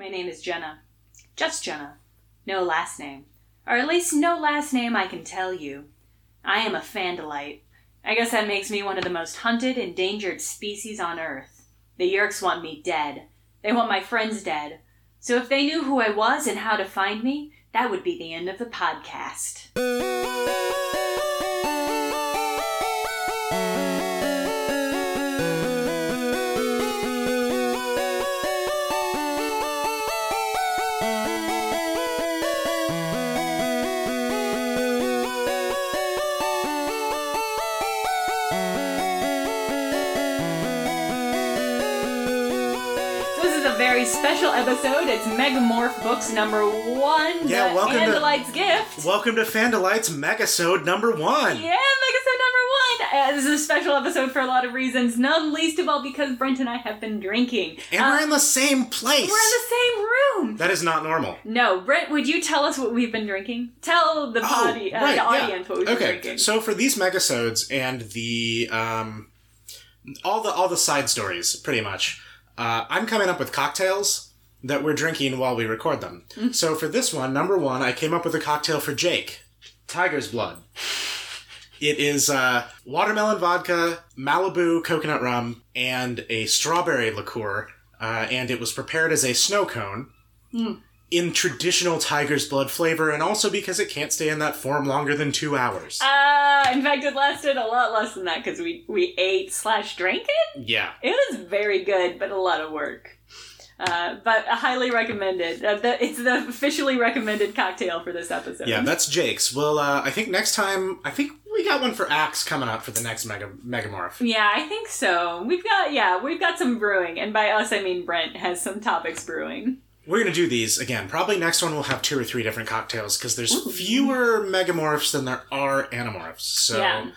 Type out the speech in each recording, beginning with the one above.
My name is Jenna. Just Jenna. No last name. Or at least no last name I can tell you. I am a Fandalite. I guess that makes me one of the most hunted, endangered species on Earth. The Yeerks want me dead. They want my friends dead. So if they knew who I was and how to find me, that would be the end of the podcast. Special episode. It's Megamorph Books number one. Yeah, the welcome to- Andalite's Gift. Welcome to Fandalite's Megasode number one. Yeah, Megasode number one. Uh, this is a special episode for a lot of reasons, none least of all because Brent and I have been drinking. And Uh, we're in the same place. we're in the same room. That is not normal. No, Brent, would you tell us what we've been drinking? Tell the body, uh, right, the yeah. audience what we've been Okay, drinking. so for these Megasodes and the um, all the all the side stories, pretty much, uh, I'm coming up with cocktails that we're drinking while we record them. Mm. So for this one, number one, I came up with a cocktail for Jake, Tiger's Blood. It is uh, watermelon vodka, Malibu coconut rum, and a strawberry liqueur, uh, and it was prepared as a snow cone in traditional tiger's blood flavor, and also because it can't stay in that form longer than two hours. Uh, in fact, it lasted a lot less than that because we, we ate slash drank it. yeah. It was very good, but a lot of work. Uh, but highly recommended. Uh, the, it's the officially recommended cocktail for this episode. Yeah, that's Jake's. Well, uh, I think next time, I think we got one for Ax coming up for the next Mega Megamorph. Yeah, I think so. We've got yeah, we've got some brewing, and by us I mean Brent has some topics brewing. We're gonna do these again. Probably next one we'll have two or three different cocktails because there's fewer Megamorphs than there are Animorphs. So Yeah.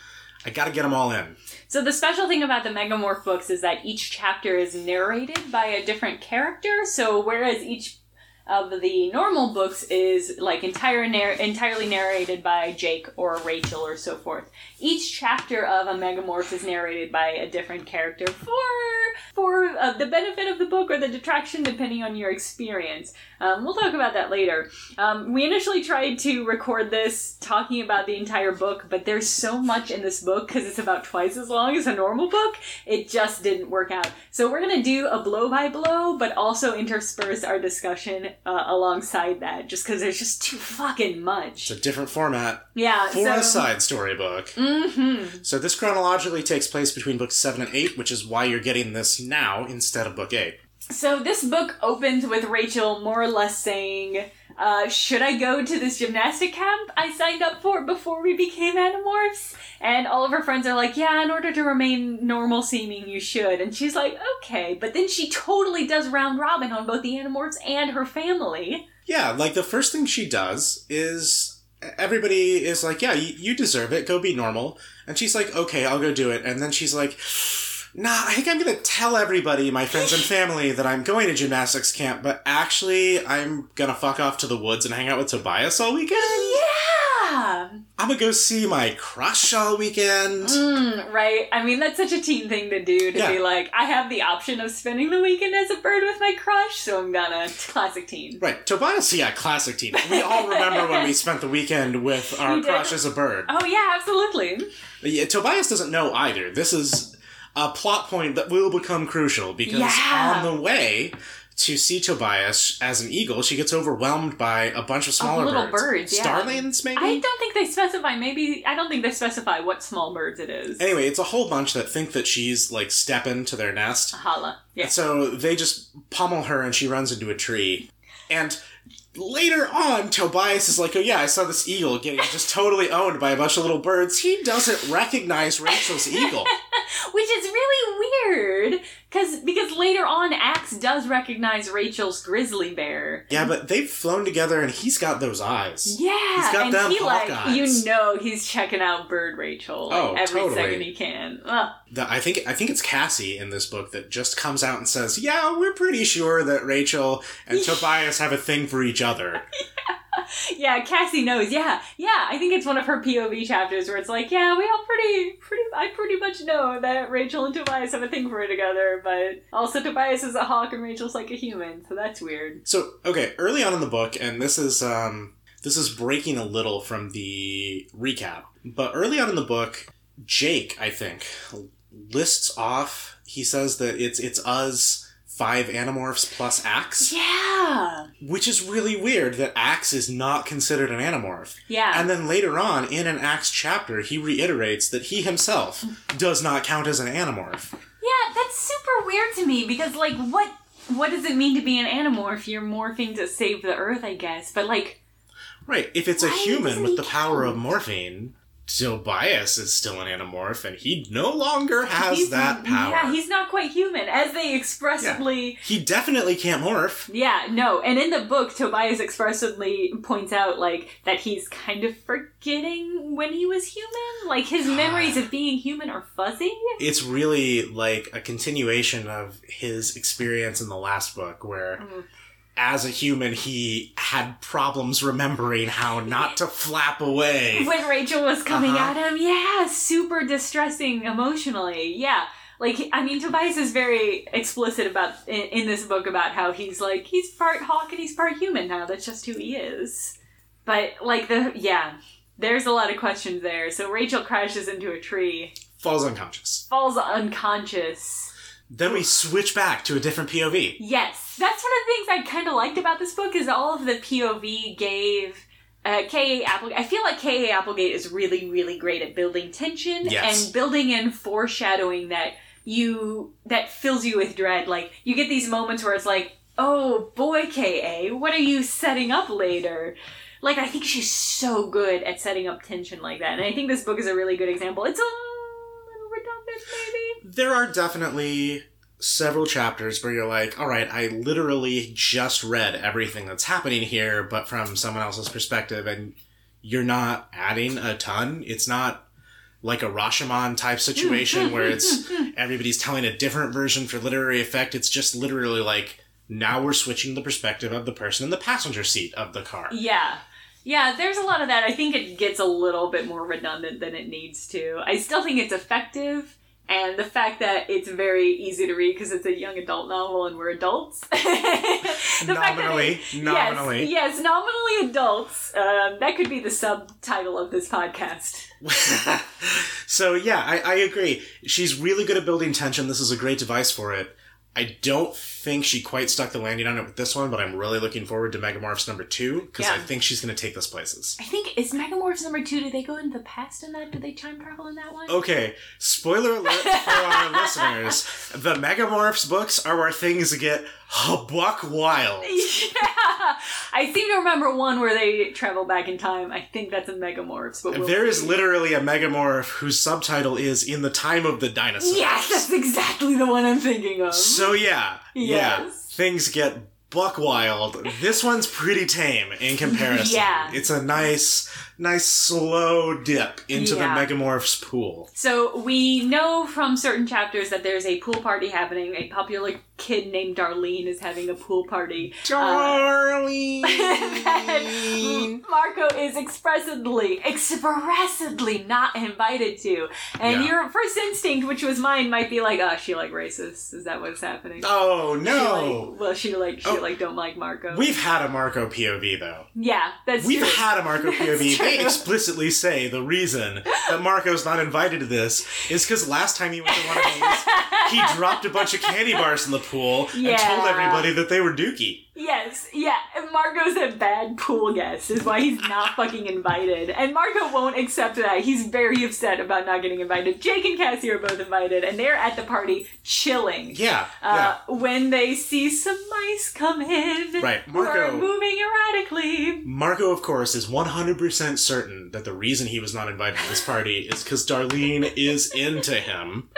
I gotta get them all in. So the special thing about the Megamorph books is that each chapter is narrated by a different character. So whereas each of the normal books is like entire narr- entirely narrated by Jake or Rachel or so forth, each chapter of a Megamorph is narrated by a different character for for uh, the benefit of the book or the detraction, depending on your experience. Um, we'll talk about that later. Um, we initially tried to record this talking about the entire book, but there's so much in this book because it's about twice as long as a normal book. It just didn't work out. So we're gonna do a blow by blow, but also intersperse our discussion uh, alongside that, just because there's just too fucking much. It's a different format Yeah. for so, a side story book. Mm-hmm. So this chronologically takes place between books seven and eight, which is why you're getting this now instead of book eight. So this book opens with Rachel more or less saying, uh, "Should I go to this gymnastic camp I signed up for before we became Animorphs?" And all of her friends are like, "Yeah, in order to remain normal seeming, you should." And she's like, "Okay," but then she totally does round robin on both the Animorphs and her family. Yeah, like the first thing she does is everybody is like, "Yeah, you, you deserve it. Go be normal." And she's like, "Okay, I'll go do it." And then she's like, "Nah, I think I'm gonna tell everybody, my friends and family, that I'm going to gymnastics camp, but actually, I'm gonna fuck off to the woods and hang out with Tobias all weekend. Yeah. I'm gonna go see my crush all weekend." Mm, right. I mean, that's such a teen thing to do to Yeah. be like, I have the option of spending the weekend as a bird with my crush, so I'm gonna. Classic teen. Right, Tobias, yeah, classic teen. We all remember when we spent the weekend with our crush as a bird. Oh, yeah, absolutely. Yeah, Tobias doesn't know either. This is a plot point that will become crucial because Yeah. on the way to see Tobias as an eagle, she gets overwhelmed by a bunch of smaller little birds. birds, yeah. Starlings, maybe? I don't think they specify. Maybe I don't think they specify what small birds it is. Anyway, it's a whole bunch that think that she's like stepping to their nest. Holla. Yeah. So they just pummel her and she runs into a tree. And later on, Tobias is like, oh yeah, I saw this eagle getting just totally owned by a bunch of little birds. He doesn't recognize Rachel's eagle. Which is really weird, cause because later on, Ax does recognize Rachel's grizzly bear. Yeah, but they've flown together and he's got those eyes. Yeah, He's got and them he like eyes. you know he's checking out Bird Rachel like, Oh, every totally. second he can. Ugh. The, I think I think it's Cassie in this book that just comes out and says, "Yeah, we're pretty sure that Rachel and Tobias have a thing for each other." yeah, Cassie knows. Yeah, yeah. I think it's one of her POV chapters where it's like, yeah, we all pretty, pretty. I pretty much know that Rachel and Tobias have a thing for it together, but also Tobias is a hawk and Rachel's like a human, so that's weird. So okay, early on in the book, and this is um this is breaking a little from the recap, but early on in the book, Jake, I think, lists off. He says that it's it's us five Animorphs plus Ax, Yeah, which is really weird that Ax is not considered an Animorph. yeah. And then later on, in an Ax chapter, he reiterates that he himself does not count as an Animorph. Yeah, that's super weird to me because like what what does it mean to be an animorph? You're morphing to save the earth, I guess. But like Right, if it's a human with he the power of count? morphing, Tobias is still an Animorph, and he no longer has he's, that power. Yeah, he's not quite human, as they expressively he definitely can't morph. Yeah, no, and in the book, Tobias expressively points out like that he's kind of forgetting when he was human. Like his memories of being human are fuzzy. It's really like a continuation of his experience in the last book, where Mm. As a human he had problems remembering how not to flap away. When Rachel was coming Uh-huh. at him, yeah, super distressing emotionally. Yeah. Like I mean, Tobias is very explicit about in, in this book about how he's like he's part hawk and he's part human now. That's just who he is. But like the yeah, there's a lot of questions there. So Rachel crashes into a tree, Falls unconscious. falls unconscious. Then we switch back to a different POV. Yes, that's one of the things I kind of liked about this book is all of the POV gave. Uh, K.A. Applegate. I feel like K.A. Applegate is really, really great at building tension Yes. and building in foreshadowing that you that fills you with dread. Like you get these moments where it's like, "Oh boy, K.A., what are you setting up later?" Like I think she's so good at setting up tension like that, and I think this book is a really good example. It's a redundant, maybe. There are definitely several chapters where you're like, all right, I literally just read everything that's happening here, but from someone else's perspective, and you're not adding a ton. It's not like a Rashomon type situation where it's everybody's telling a different version for literary effect. It's just literally like, now we're switching the perspective of the person in the passenger seat of the car. Yeah. Yeah, there's a lot of that. I think it gets a little bit more redundant than it needs to. I still think it's effective, and the fact that it's very easy to read because it's a young adult novel and we're adults. The fact that Nominally, it- nominally. Yes, yes, nominally adults. Um, that could be the subtitle of this podcast. so yeah, I, I agree. She's really good at building tension. This is a great device for it. I don't think she quite stuck the landing on it with this one, but I'm really looking forward to Megamorphs number two because I think she's going to take this places. I think is Megamorphs number two. Do they go into the past in that? Do they time travel in that one? Okay, spoiler alert for our listeners: the Megamorphs books are where things get buck wild. Yeah, I seem to remember one where they travel back in time. I think that's a Megamorphs, but we'll There is see. literally a Megamorph whose subtitle is "In the Time of the Dinosaurs." Yes, that's exactly the one I'm thinking of. So yeah, yeah, Yes. things get buck wild. This one's pretty tame in comparison. Yeah. it's a nice, nice slow dip into Yeah. the Megamorphs pool. So we know from certain chapters that there's a pool party happening. A popular kid named Darlene is having a pool party. Darling. that Marco is expressively, expressively not invited to. And Yeah. your first instinct, which was mine, might be like, oh, she like racist. Is that what's happening? oh She, no. like, well, she like she Oh. like don't like Marco. We've had a Marco POV though. yeah, that's We've true. had a Marco POV. They explicitly say the reason that Marco's not invited to this is because last time he went to one of these, he dropped a bunch of candy bars in the pool and told everybody that they were dookie. Yes, yeah. and Marco's a bad pool guest, is why he's not fucking invited. And Marco won't accept that. He's very upset about not getting invited. Jake and Cassie are both invited, and they're at the party chilling. Yeah, Uh, when they see some mice come in, Right, Marco- moving erratically. Marco, of course, is 100% certain that the reason he was not invited to this party is because Darlene is into him.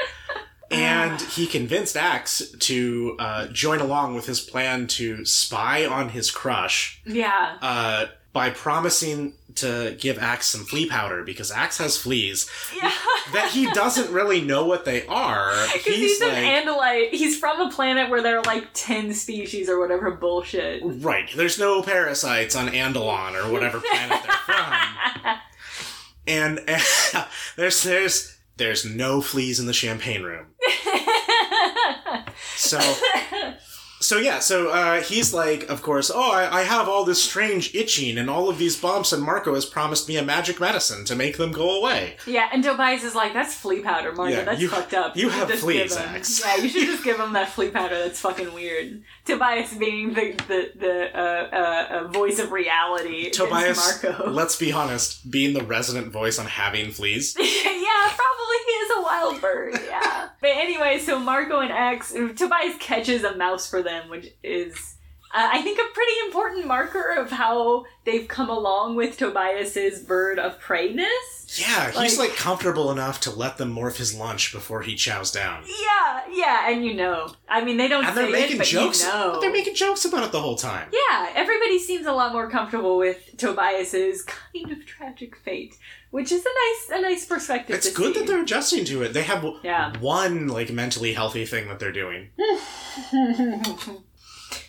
And he convinced Ax to uh, join along with his plan to spy on his crush Yeah, uh, by promising to give Ax some flea powder because Ax has fleas Yeah. that he doesn't really know what they are. Because He's, he's, like, an Andalite. He's from a planet where there are like 10 species or whatever bullshit. right. There's no parasites on Andalon or whatever planet they're from. And, and there's there's there's no fleas in the champagne room. So so yeah, so uh, he's like, of course, oh, I, I have all this strange itching and all of these bumps, and Marco has promised me a magic medicine to make them go away. yeah, and Tobias is like, that's flea powder, Marco. Yeah, that's you- fucked up. you should have just fleas, give Ax. Yeah, you should just give him that flea powder. That's fucking weird. Tobias being the the the uh, uh, uh, voice of reality. Tobias, Marco. let's be honest, being the resident voice on having fleas. yeah, probably he is a wild bird. Yeah. but anyway, so Marco and Ax, Tobias catches a mouse for them, which is, uh, I think, a pretty important marker of how they've come along with Tobias's bird of preyness. Yeah, he's Like- like comfortable enough to let them morph his lunch before he chows down. Yeah, yeah, and you know, I mean, they don't And they're making it, but jokes. you know. They're making jokes about it the whole time. Yeah, everybody seems a lot more comfortable with Tobias's kind of tragic fate, which is a nice, a nice perspective. It's good see. that they're adjusting to it. They have Yeah. one like mentally healthy thing that they're doing.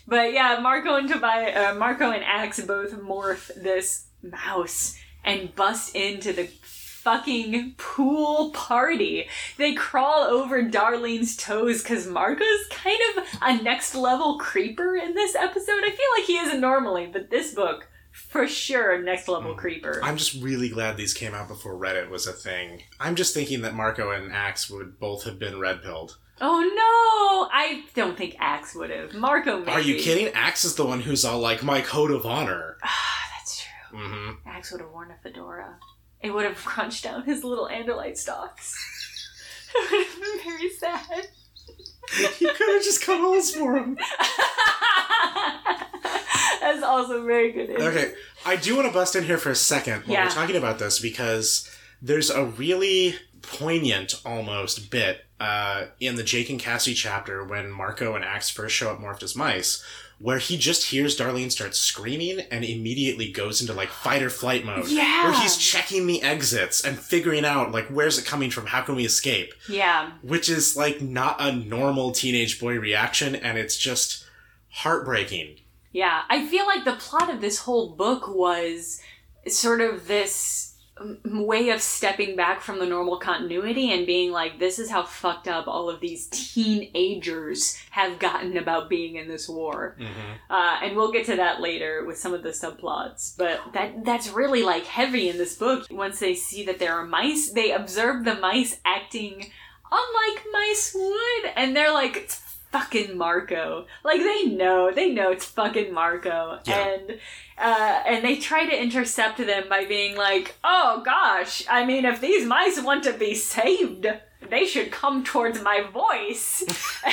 but yeah, Marco and Tobias, uh, Marco and Ax both morph this mouse and bust into the fucking pool party. They crawl over Darlene's toes because Marco's kind of a next level creeper in this episode. I feel like he isn't normally, but this book, for sure, next level creeper. I'm just really glad these came out before Reddit was a thing. I'm just thinking that Marco and Ax would both have been red pilled. Oh no! I don't think Ax would have. Marco maybe. Are you kidding? Ax is the one who's all like, my code of honor. Ah, that's true. hmm Ax would have worn a fedora. It would have crunched down his little Andalite stalks. it would have been very sad. you could have just cut holes for him. That's also very good. Okay, I do want to bust in here for a second while Yeah. we're talking about this because there's a really poignant almost bit uh, in the Jake and Cassie chapter when Marco and Ax first show up morphed as mice, where he just hears Darlene start screaming and immediately goes into like fight or flight mode. Yeah. Where he's checking the exits and figuring out like where's it coming from, how can we escape? Yeah. Which is like not a normal teenage boy reaction, and it's just heartbreaking. Yeah. I feel like the plot of this whole book was sort of this way of stepping back from the normal continuity and being like, this is how fucked up all of these teenagers have gotten about being in this war. Mm-hmm. Uh, and we'll get to that later with some of the subplots. But that that's really like heavy in this book. Once they see that there are mice, they observe the mice acting unlike mice would, and they're like, fucking Marco. Like they know, they know it's fucking Marco, Yeah. and uh, and they try to intercept them by being like, oh gosh, I mean, if these mice want to be saved. They should come towards my voice.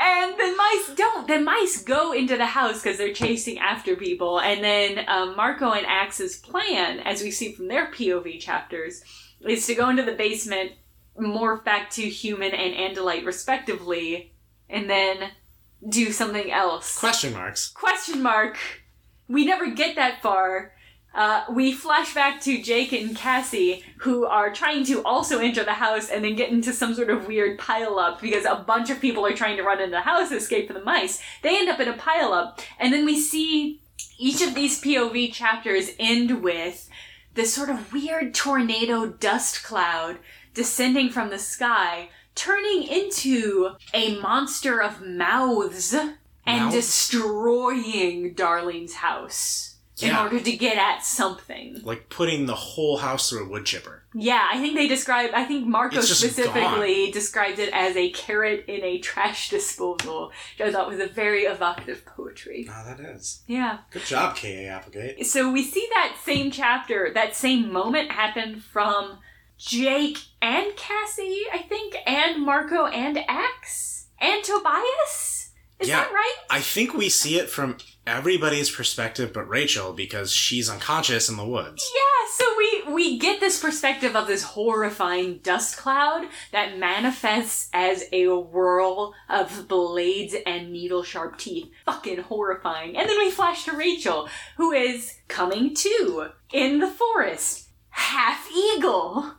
and the mice don't. The mice go into the house because they're chasing after people. And then um, Marco and Ax's plan, as we see from their POV chapters, is to go into the basement, morph back to human and Andalite respectively, and then do something else. Question marks. Question mark. We never get that far. Uh, we flash back to Jake and Cassie, who are trying to also enter the house and then get into some sort of weird pileup because a bunch of people are trying to run into the house to escape from the mice. They end up in a pileup, and then we see each of these POV chapters end with this sort of weird tornado dust cloud descending from the sky, turning into a monster of mouths and destroying Darlene's house in Yeah. order to get at something. Like putting the whole house through a wood chipper. Yeah, I think they describe. I think Marco It's just specifically described it as a carrot in a trash disposal, which I thought was a very evocative poetry. Oh, that is. Yeah. Good job, K.A. Applegate. So we see that same chapter, that same moment happen from Jake and Cassie, I think, and Marco and Ax and Tobias. Is Yeah. that right? I think we see it from everybody's perspective but Rachel because she's unconscious in the woods. Yeah. So we we get this perspective of this horrifying dust cloud that manifests as a whirl of blades and needle sharp teeth. Fucking horrifying. And then we flash to Rachel, who is coming to in the forest, half eagle.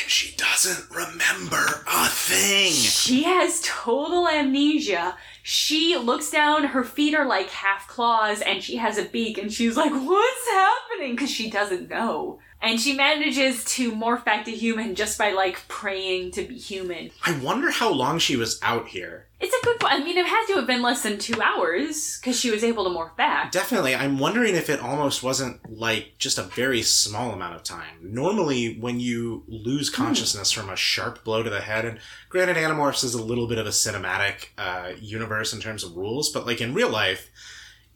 And she doesn't remember a thing. She has total amnesia. She looks down, her feet are like half claws, and she has a beak, and she's like, What's happening? Because she doesn't know. And she manages to morph back to human just by like praying to be human. I wonder how long she was out here. It's a good point. I mean, it had to have been less than two hours because she was able to morph back. Definitely. I'm wondering if it almost wasn't like just a very small amount of time. Normally, when you lose consciousness from a sharp blow to the head, and granted, Animorphs is a little bit of a cinematic uh, universe in terms of rules, but like in real life,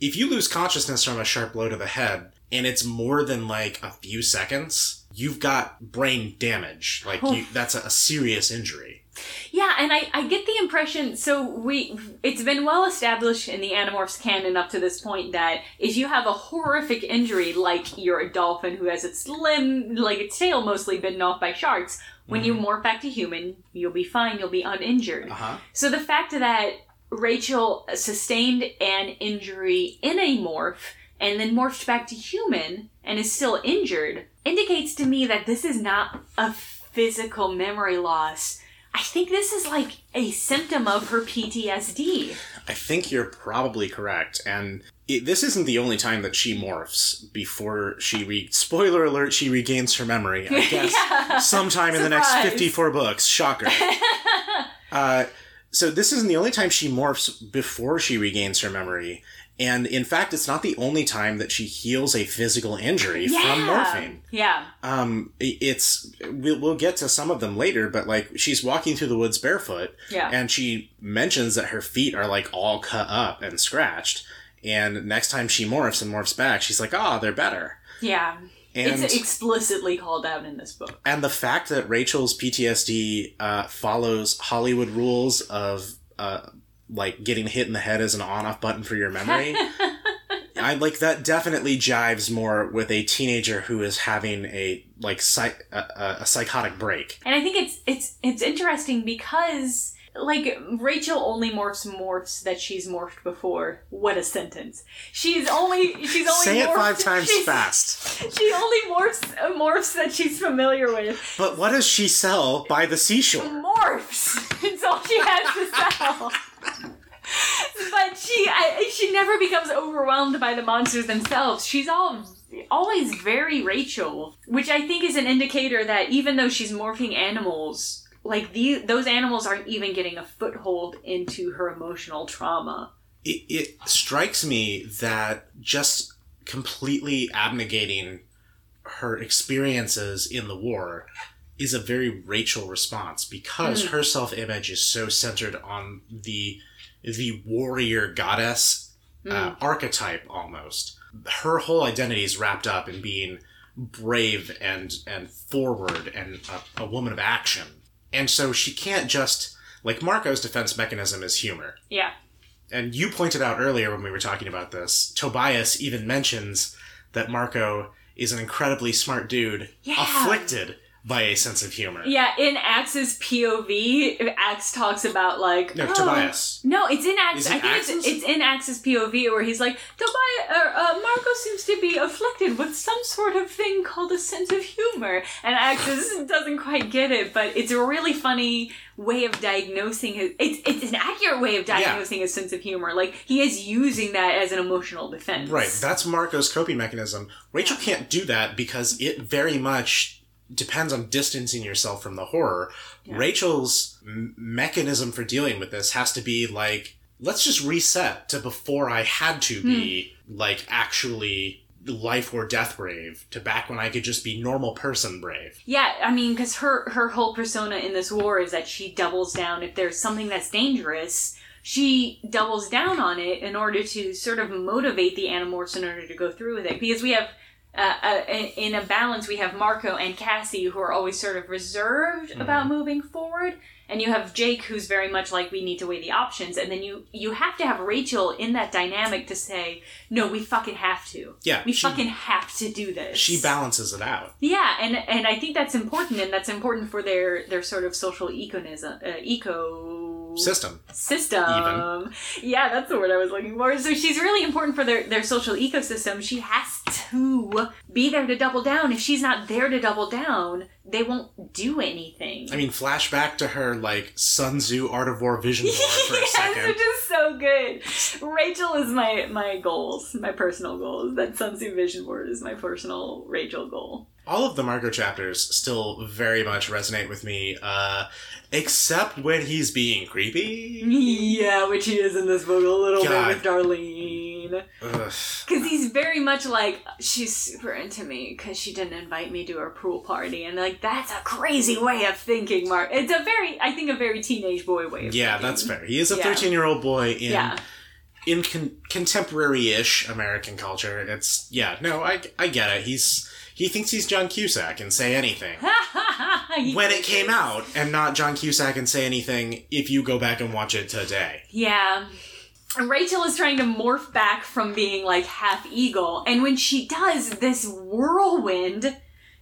if you lose consciousness from a sharp blow to the head and it's more than like a few seconds, you've got brain damage. Like you, that's a, a serious injury. Yeah, and I, I get the impression so we it's been well established in the Animorphs canon up to this point that if you have a horrific injury like you're a dolphin who has its limb like its tail mostly bitten off by sharks, when you morph back to human, you'll be fine, you'll be uninjured. Uh-huh. So the fact that Rachel sustained an injury in a morph and then morphed back to human and is still injured indicates to me that this is not a physical memory loss. I think this is like a symptom of her PTSD. I think you're probably correct, and it, this isn't the only time that she morphs before she re. Spoiler alert: she regains her memory. I guess Yeah. sometime in the next 54 books. Shocker. uh, so this isn't the only time she morphs before she regains her memory. And in fact, it's not the only time that she heals a physical injury from morphing. Yeah. Um, it's we'll, we'll get to some of them later, but like she's walking through the woods barefoot, Yeah. and she mentions that her feet are like all cut up and scratched. And next time she morphs and morphs back, she's like, "Ah, they're better." Yeah. And it's explicitly called out in this book. and the fact that Rachel's PTSD uh, follows Hollywood rules of uh, like getting hit in the head as an on-off button for your memory. I like that definitely jives more with a teenager who is having a like psych- a, a, a psychotic break. And I think it's it's it's interesting because like Rachel only morphs morphs that she's morphed before. What a sentence! She's only she's only Say it five times fast. She only morphs morphs that she's familiar with. But what does she sell by the seashore? Morphs. It's all she has to sell. But she I, she never becomes overwhelmed by the monsters themselves. She's all always very Rachel, which I think is an indicator that even though she's morphing animals, like the those animals aren't even getting a foothold into her emotional trauma. It, it strikes me that just completely abnegating her experiences in the war is a very Rachel response because her self image is so centered on the the warrior goddess uh, archetype almost. Her whole identity is wrapped up in being brave and and forward and a, a woman of action. And so she can't just like Marco's defense mechanism is humor. Yeah. And you pointed out earlier when we were talking about this, Tobias even mentions that Marco is an incredibly smart dude, Yeah. afflicted by a sense of humor. Yeah, in Ax's POV, Ax talks about like No, oh, Tobias. No, it's in Ax. It I think Ax's? it's, it's in Ax's POV where he's like, Tobias, uh, uh, Marco seems to be afflicted with some sort of thing called a sense of humor, and Axis doesn't quite get it, but it's a really funny way of diagnosing his. It's it's an accurate way of diagnosing his sense of humor. Like he is using that as an emotional defense. Right, that's Marco's coping mechanism. Rachel can't do that because it very much depends on distancing yourself from the horror. Rachel's m- mechanism for dealing with this has to be like, let's just reset to before I had to be hmm. like actually life or death brave to back when I could just be normal person brave. Yeah, I mean, because her her whole persona in this war is that she doubles down if there's something that's dangerous. She doubles down on it in order to sort of motivate the Animorphs in order to go through with it. Because we have, uh, uh, in a balance, we have Marco and Cassie who are always sort of reserved about moving forward, and you have Jake who's very much like we need to weigh the options. And then you you have to have Rachel in that dynamic to say no we fucking have to. Yeah, we she- fucking have to do this. She balances it out. yeah and and I think that's important and that's important for their their sort of social econism uh, eco System. system. Even. Yeah, that's the word I was looking for. So she's really important for their, their social ecosystem. She has to be there to double down. If she's not there to double down, they won't do anything. I mean, flashback to her like Sun Tzu Art of War vision board for a yes, second. which is so good. Rachel is my my goals, my personal goals. That Sun Tzu vision board is my personal Rachel goal. All of the Marco chapters still very much resonate with me, uh, except when he's being creepy. Yeah, which he is in this book a little God. bit with Darlene. Ugh. Because he's very much like, she's super into me because she didn't invite me to her pool party. And, like, that's a crazy way of thinking, Mark. It's a very, I think, a very teenage boy way of Yeah, thinking. that's fair. He is a Yeah. 13 year old boy in Yeah. in con- contemporary ish American culture. It's, yeah, no, I, I get it. He's. He thinks he's John Cusack and say anything. when it came out, and not John Cusack and say anything if you go back and watch it today. Yeah. Rachel is trying to morph back from being like half eagle, and when she does, this whirlwind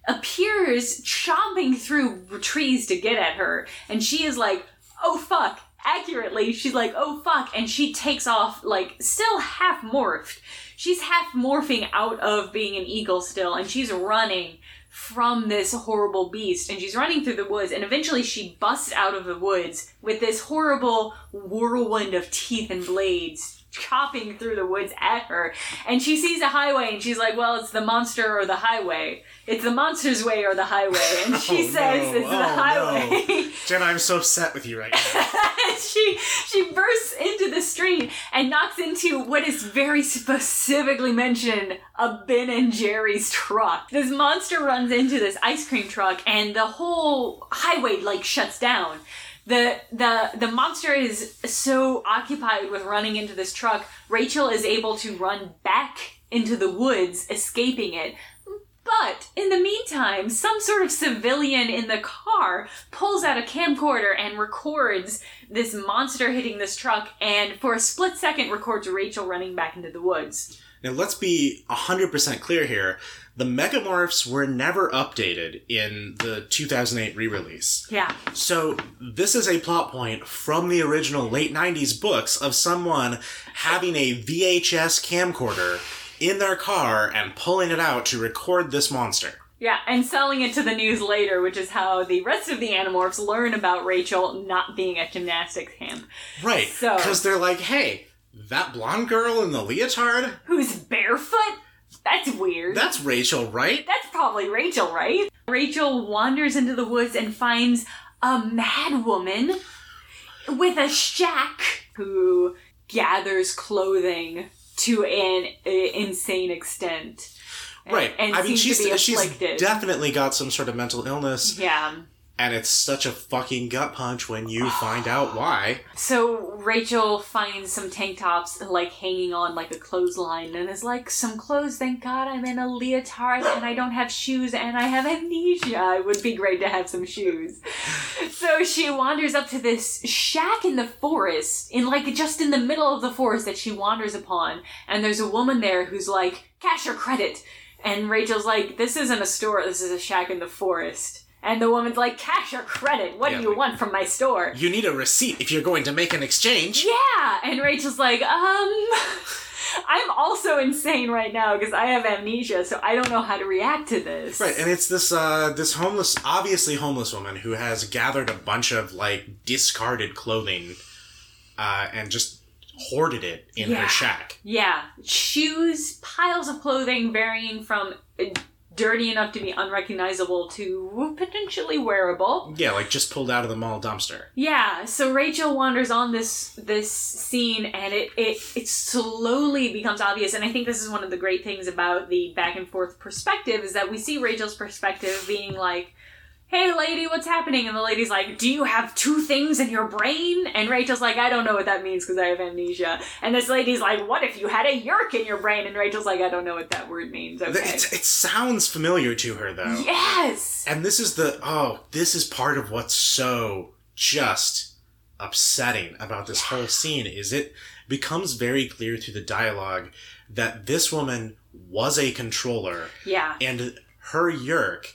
appears chomping through trees to get at her, and she is like, oh fuck. Accurately, she's like, oh fuck, and she takes off, like, still half morphed. She's half morphing out of being an eagle still, and she's running from this horrible beast and she's running through the woods and eventually she busts out of the woods with this horrible whirlwind of teeth and blades chopping through the woods at her and she sees a highway and she's like well it's the monster or the highway it's the monster's way or the highway and she Oh, says no. it's the Oh, highway Jen, I'm so upset with you right now. she she bursts into the street and knocks into what is very specifically mentioned a Ben and Jerry's truck. This monster runs into this ice cream truck and the whole highway like shuts down. The the the monster is so occupied with running into this truck, Rachel is able to run back into the woods, escaping it. But in the meantime, some sort of civilian in the car pulls out a camcorder and records this monster hitting this truck, and for a split second records Rachel running back into the woods. Now, let's be 100% clear here. The Megamorphs were never updated in the 2008 re release. Yeah. So, this is a plot point from the original late 90s books of someone having a VHS camcorder in their car and pulling it out to record this monster. Yeah, and selling it to the news later, which is how the rest of the Animorphs learn about Rachel not being at gymnastics camp. Right. So- Because they're like, hey, that blonde girl in the leotard? Who's barefoot? That's weird. That's Rachel, right? That's probably Rachel, right? Rachel wanders into the woods and finds a mad woman with a shack who gathers clothing to an uh, insane extent. Right. And I mean, she's, she's afflicted. definitely got some sort of mental illness, yeah. And it's such a fucking gut punch when you find out why. So Rachel finds some tank tops like hanging on like a clothesline and is like, some clothes, thank God I'm in a leotard and I don't have shoes and I have amnesia. It would be great to have some shoes. So she wanders up to this shack in the forest, in like just in the middle of the forest that she wanders upon, and there's a woman there who's like, cash or credit. And Rachel's like, this isn't a store, this is a shack in the forest. And the woman's like, cash or credit? What Yeah, do you like- want from my store? You need a receipt if you're going to make an exchange. Yeah, and Rachel's like, um, I'm also insane right now because I have amnesia, so I don't know how to react to this. Right, and it's this uh this homeless obviously homeless woman who has gathered a bunch of like discarded clothing uh and just hoarded it in Yeah. her shack. yeah, shoes, piles of clothing varying from uh, dirty enough to be unrecognizable to potentially wearable. Yeah, like just pulled out of the mall dumpster. Yeah, so Rachel wanders on this this scene and it, it it slowly becomes obvious and I think this is one of the great things about the back and forth perspective is that we see Rachel's perspective being like Hey lady, what's happening? And the lady's like, Do you have two things in your brain? And Rachel's like, I don't know what that means because I have amnesia. And this lady's like, What if you had a yeerk in your brain? And Rachel's like, I don't know what that word means. Okay. It, it sounds familiar to her though. Yes. And this is the oh, this is part of what's so just upsetting about this whole scene is it becomes very clear through the dialogue that this woman was a controller Yeah. and her yeerk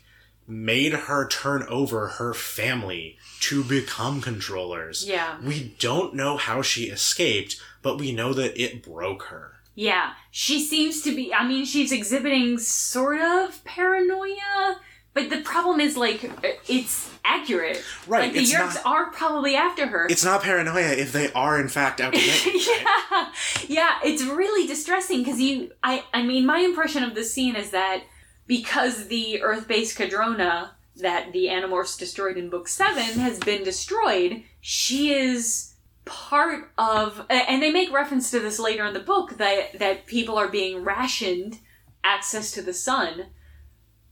made her turn over her family to become controllers. Yeah. We don't know how she escaped, but we know that it broke her. Yeah. She seems to be, I mean, she's exhibiting sort of paranoia, but the problem is, like, it's accurate. Right, Like, the Yeerks not- are probably after her. It's not paranoia if they are in fact out to get you, right? yeah, yeah, it's really distressing because you, I, I mean, my impression of the scene is that because the Earth-based Kandrona that the Animorphs destroyed in Book Seven has been destroyed, she is part of, and they make reference to this later in the book that that people are being rationed access to the sun.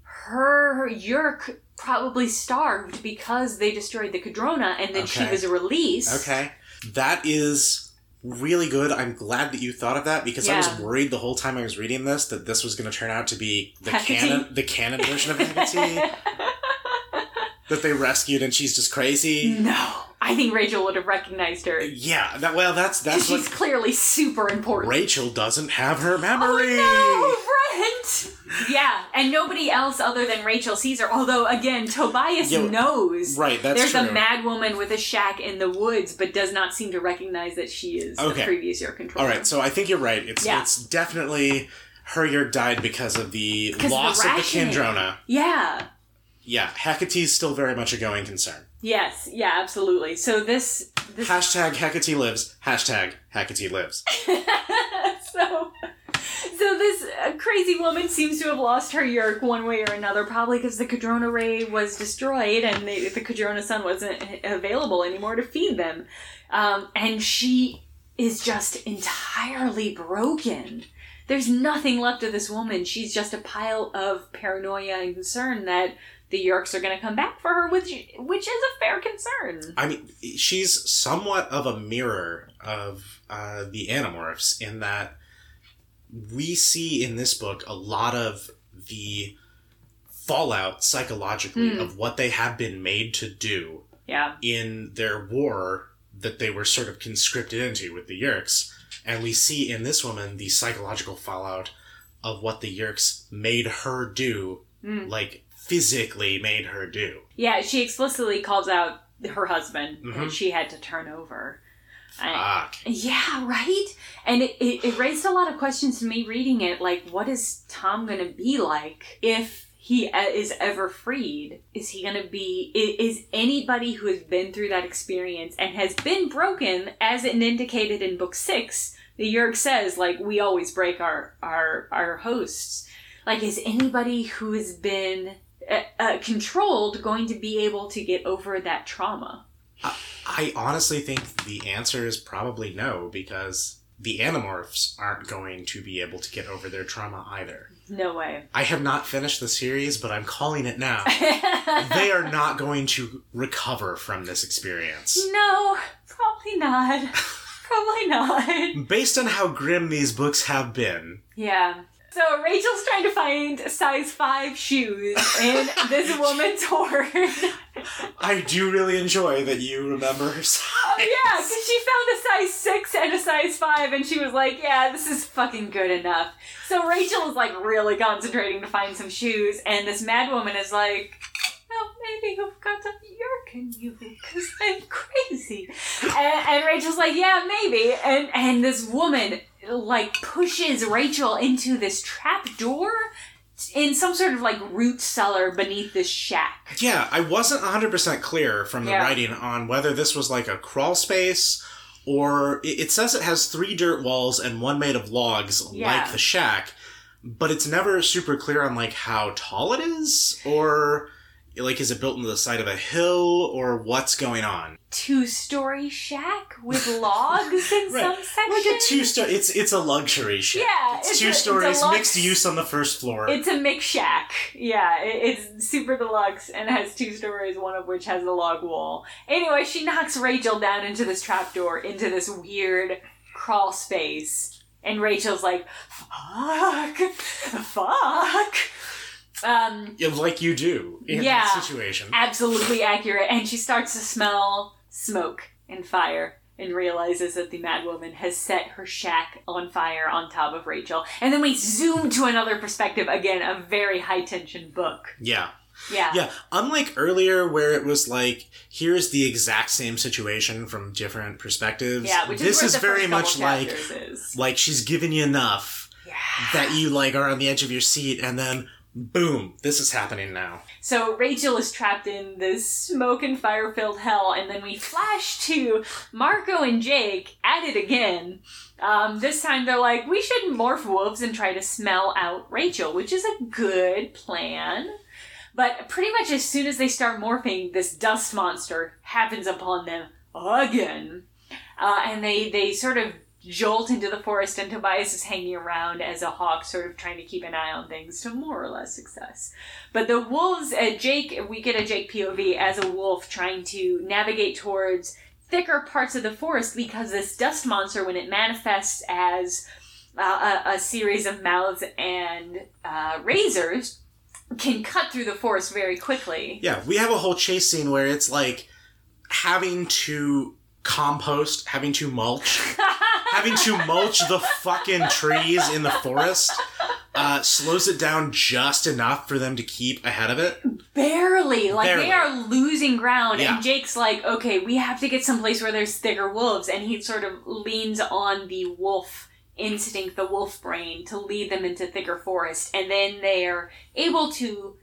Her Yeerk probably starved because they destroyed the Kandrona, and then she was released. Okay. That is really good. I'm glad that you thought of that because I was worried the whole time I was reading this that this was going to turn out to be the Hecate. canon the canon version of Hecate that they rescued and she's just crazy. No, I think Rachel would have recognized her. Yeah, that well that's that's she's what clearly super important. Rachel doesn't have her oh, memory. Oh no, Brent! Yeah, and nobody else other than Rachel sees her. Although, again, Tobias Yeah, knows. Right, that's There's true. a mad woman with a shack in the woods, but does not seem to recognize that she is Okay. the previous year controller. All right, so I think you're right. It's Yeah. it's definitely her yeerk died because of the 'Cause of the loss of the rationing. Kandrona. Yeah. Yeah, Hecate's still very much a going concern. Yes. Yeah. Absolutely. So this. this Hashtag Hecate lives. Hashtag Hecate lives. so, so this uh, crazy woman seems to have lost her yeerk one way or another, probably because the Kandrona ray was destroyed and the, the Kandrona sun wasn't available anymore to feed them. Um, and she is just entirely broken. There's nothing left of this woman. She's just a pile of paranoia and concern that the Yeerks are going to come back for her, which which is a fair concern. I mean, she's somewhat of a mirror of uh, the Animorphs in that we see in this book a lot of the fallout psychologically Hmm. of what they have been made to do Yeah. in their war that they were sort of conscripted into with the Yeerks. And we see in this woman the psychological fallout of what the Yeerks made her do, Mm. like physically made her do. Yeah, she explicitly calls out her husband Mhm. that she had to turn over. Fuck. yeah, right? And it, it, it raised a lot of questions to me reading it. Like, what is Tom going to be like if he is ever freed? Is he going to be. Is anybody who has been through that experience and has been broken, as it indicated in book six, the Yeerk says, like, we always break our, our, our hosts. Like, is anybody who has been uh, uh, controlled going to be able to get over that trauma? I honestly think the answer is probably no, because the Animorphs aren't going to be able to get over their trauma either. No way. I have not finished the series, but I'm calling it now. they are not going to recover from this experience. No, probably not. probably not. Based on how grim these books have been, Yeah. So Rachel's trying to find size five shoes in this woman's hoard. I do really enjoy that you remember her size. Oh, yeah, because she found a size six and a size five, and she was like, "Yeah, this is fucking good enough." So Rachel is like really concentrating to find some shoes, and this mad woman is like, "Well, maybe you've got a yeerk in you because I'm crazy." And, and Rachel's like, "Yeah, maybe." And and this woman like pushes Rachel into this trap door in some sort of like root cellar beneath this shack. Yeah, I wasn't 100% clear from the Yeah. writing on whether this was like a crawl space or it says it has three dirt walls and one made of logs Yeah. like the shack, but it's never super clear on like how tall it is or like is it built into the side of a hill or what's going on. Two story shack with logs in Right. some section. Like a two story it's it's a luxury shack. Yeah, it's, it's two a- it's stories lux- mixed use on the first floor. It's a mix shack. Yeah, it, it's super deluxe and has two stories, one of which has a log wall. Anyway, she knocks Rachel down into this trapdoor, into this weird crawl space. And Rachel's like, fuck, fuck. Um, like you do in Yeah. that situation. absolutely accurate. And she starts to smell smoke and fire and realizes that the madwoman has set her shack on fire on top of Rachel. And then we zoom to another perspective again, a very high tension book. Yeah. Yeah. Yeah, unlike earlier where it was like here's the exact same situation from different perspectives. Yeah, which this is, is, what the very much like is. like she's given you enough Yeah. that you like are on the edge of your seat and then boom, this is happening now. So Rachel is trapped in this smoke and fire filled hell, and then we flash to Marco and Jake at it again. Um, this time they're like, we should morph wolves and try to smell out Rachel, which is a good plan. But pretty much as soon as they start morphing, this dust monster happens upon them again. Uh, and they, they sort of jolt into the forest, and Tobias is hanging around as a hawk, sort of trying to keep an eye on things to more or less success. But the wolves, uh, Jake, we get a Jake POV as a wolf trying to navigate towards thicker parts of the forest because this dust monster, when it manifests as uh, a, a series of mouths and uh, razors, can cut through the forest very quickly. Yeah, we have a whole chase scene where it's like having to compost, having to mulch, having to mulch the fucking trees in the forest uh, slows it down just enough for them to keep ahead of it. Barely. Like Barely. they are losing ground. Yeah. And Jake's like, okay, we have to get someplace where there's thicker wolves. And he sort of leans on the wolf instinct, the wolf brain, to lead them into thicker forest. And then they are able to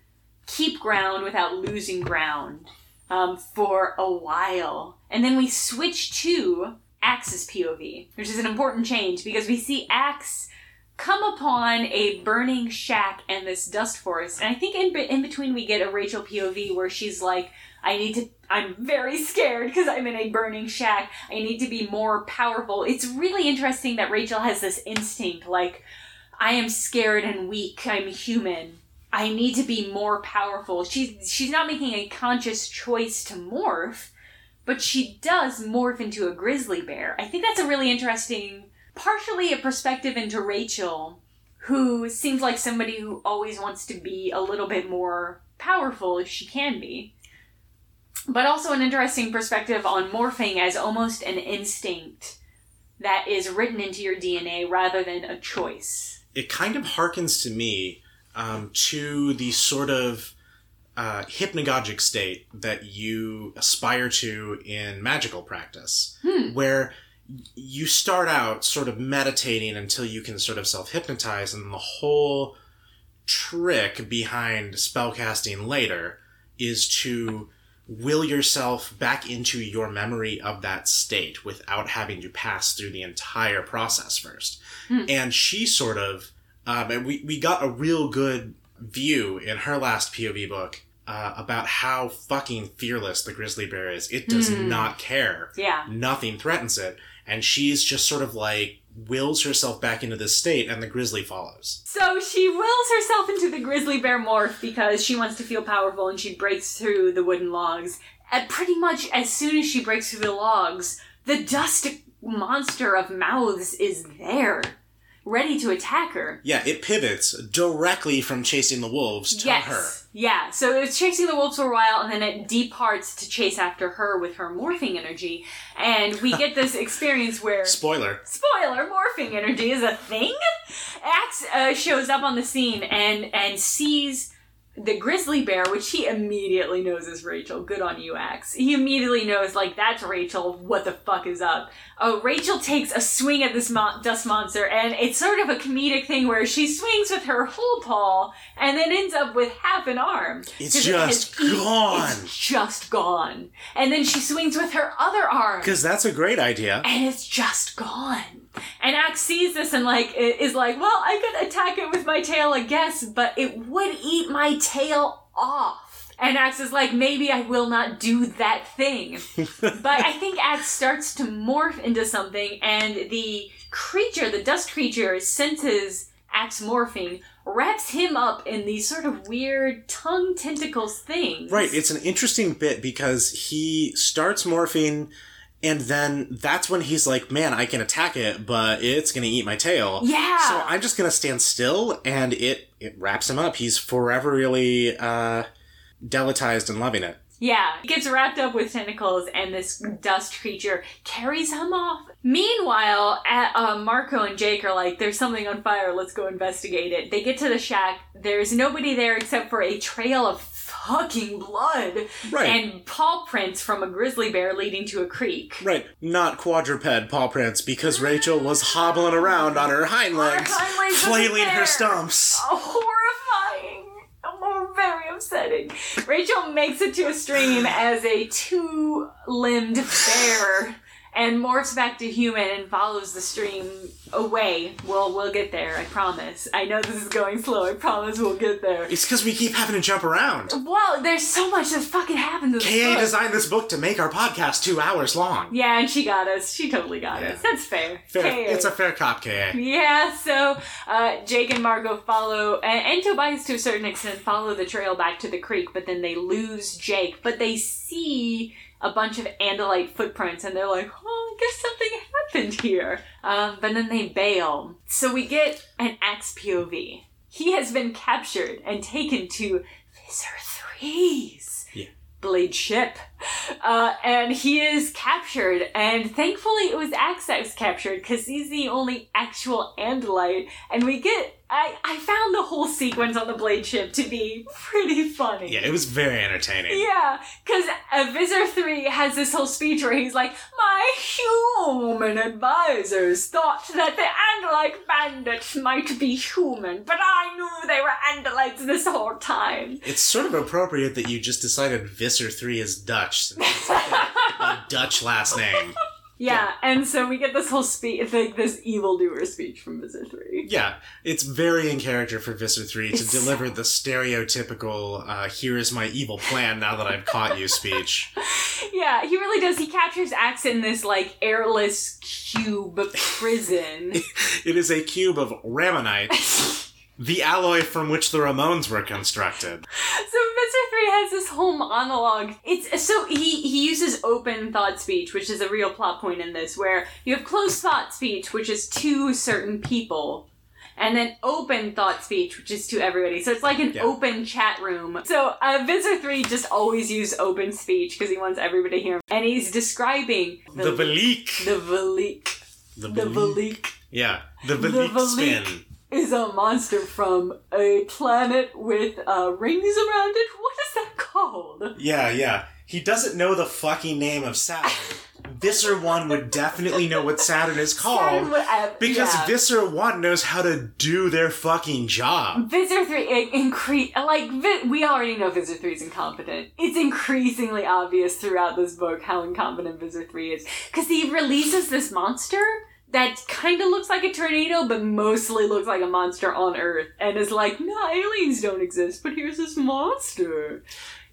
keep ground without losing ground um, for a while. And then we switch to Ax's POV, which is an important change because we see Ax come upon a burning shack and this dust forest. And I think in, in between we get a Rachel POV where she's like, I need to, I'm very scared because I'm in a burning shack. I need to be more powerful. It's really interesting that Rachel has this instinct like, I am scared and weak. I'm human. I need to be more powerful. She's she's not making a conscious choice to morph, but she does morph into a grizzly bear. I think that's a really interesting partially a perspective into Rachel, who seems like somebody who always wants to be a little bit more powerful if she can be. But also an interesting perspective on morphing as almost an instinct that is written into your DNA rather than a choice. It kind of harkens to me um, to the sort of uh, hypnagogic state that you aspire to in magical practice, Hmm. where you start out sort of meditating until you can sort of self hypnotize, and the whole trick behind spellcasting later is to will yourself back into your memory of that state without having to pass through the entire process first. Hmm. And she sort of, um, and we, we got a real good view in her last POV book uh, about how fucking fearless the grizzly bear is. It does Hmm. not care Yeah. nothing threatens it and she's just sort of like wills herself back into this state and the grizzly follows So she wills herself into the grizzly bear morph because she wants to feel powerful and she breaks through the wooden logs. And pretty much as soon as she breaks through the logs, the dust monster of mouths is there, ready to attack her. yeah it pivots directly from chasing the wolves to yes. her Yeah. So it's chasing the wolves for a while and then it departs to chase after her with her morphing energy. And we get this experience where spoiler spoiler morphing energy is a thing ax uh, shows up on the scene and and sees the grizzly bear which he immediately knows is rachel good on you ax he immediately knows like that's rachel what the fuck is up oh rachel takes a swing at this mo- dust monster and it's sort of a comedic thing where she swings with her whole paw and then ends up with half an arm It's 'Cause it just eat- gone. it's just gone and then she swings with her other arm because that's a great idea and it's just gone. And Ax sees this and like is like, well, I could attack it with my tail, I guess, but it would eat my tail off. And Ax is like, maybe I will not do that thing. but I think Ax starts to morph into something, and the creature, the dust creature, senses Ax morphing, wraps him up in these sort of weird tongue tentacles things. right it's an interesting bit because he starts morphing and then that's when he's like man i can attack it but it's gonna eat my tail Yeah. so i'm just gonna stand still and it it wraps him up he's forever really uh deletized and loving it Yeah, he gets wrapped up with tentacles, and this dust creature carries him off. Meanwhile, at, uh, Marco and Jake are like, "There's something on fire. Let's go investigate it." They get to the shack. There's nobody there except for a trail of fucking blood Right. and paw prints from a grizzly bear leading to a creek. Right, not quadruped paw prints because Rachel was hobbling around on her hind legs, hind legs flailing her stumps. stumps. horrifying. Oh, very upsetting. Rachel makes it to a stream as a two limbed bear and morphs back to human and follows the stream away. Well, we'll get there, I promise. I know this is going slow, I promise we'll get there. It's because we keep having to jump around. Well, there's so much that fucking this KA designed this book to make our podcast two hours long. Yeah, and she got us. She totally got Yeah. us. That's fair. Fair. KA. It's a fair cop, KA. Yeah, so uh, Jake and Marco follow, and, and Tobias to a certain extent follow the trail back to the creek, but then they lose Jake. But they see a bunch of Andalite footprints, and they're like, oh, I guess something happened here. Um, but then they bail. So we get an Ax POV. He has been captured and taken to Visser 3's Yeah. blade ship. Uh, and he is captured, and thankfully it was Ax that was captured because he's the only actual Andalite. And we get, I, I found the whole sequence on the blade ship to be pretty funny. Yeah, it was very entertaining. Yeah, because uh, Visser 3 has this whole speech where he's like, My human advisors thought that the Andalite bandits might be human, but I knew they were Andalites this whole time. It's sort of appropriate that you just decided Visser 3 is Dutch, since it's like a, a Dutch last name. Yeah, and so we get this whole speech, like this evildoer speech from Visser 3. Yeah, it's very in character for Visser 3 to It's- deliver the stereotypical, uh, here is my evil plan now that I've caught you speech. Yeah, he really does. He captures Ax in this, like, airless cube prison. It is a cube of Ramonite, the alloy from which the Ramones were constructed. So Mr. Three has this whole monologue. It's so he he uses open thought speech, which is a real plot point in this, where you have closed thought speech, which is to certain people. And then open thought speech, which is to everybody. So it's like an Yeah. open chat room. So uh, Visser 3 just always use open speech because he wants everybody to hear him. And he's describing The Valik. The Valik. The The Valik. Yeah, the The Valik. spin. Is a monster from a planet with uh, rings around it. What is that called? Yeah, yeah. He doesn't know the fucking name of Saturn. Visser 1 would definitely know what Saturn is Saturn called would- uh, because yeah. Visser 1 knows how to do their fucking job. Visser 3 it increase like we already know Visser 3 is incompetent. It's increasingly obvious throughout this book how incompetent Visser 3 is cuz he releases this monster that kind of looks like a tornado but mostly looks like a monster on earth and is like, "No, aliens don't exist, but here's this monster."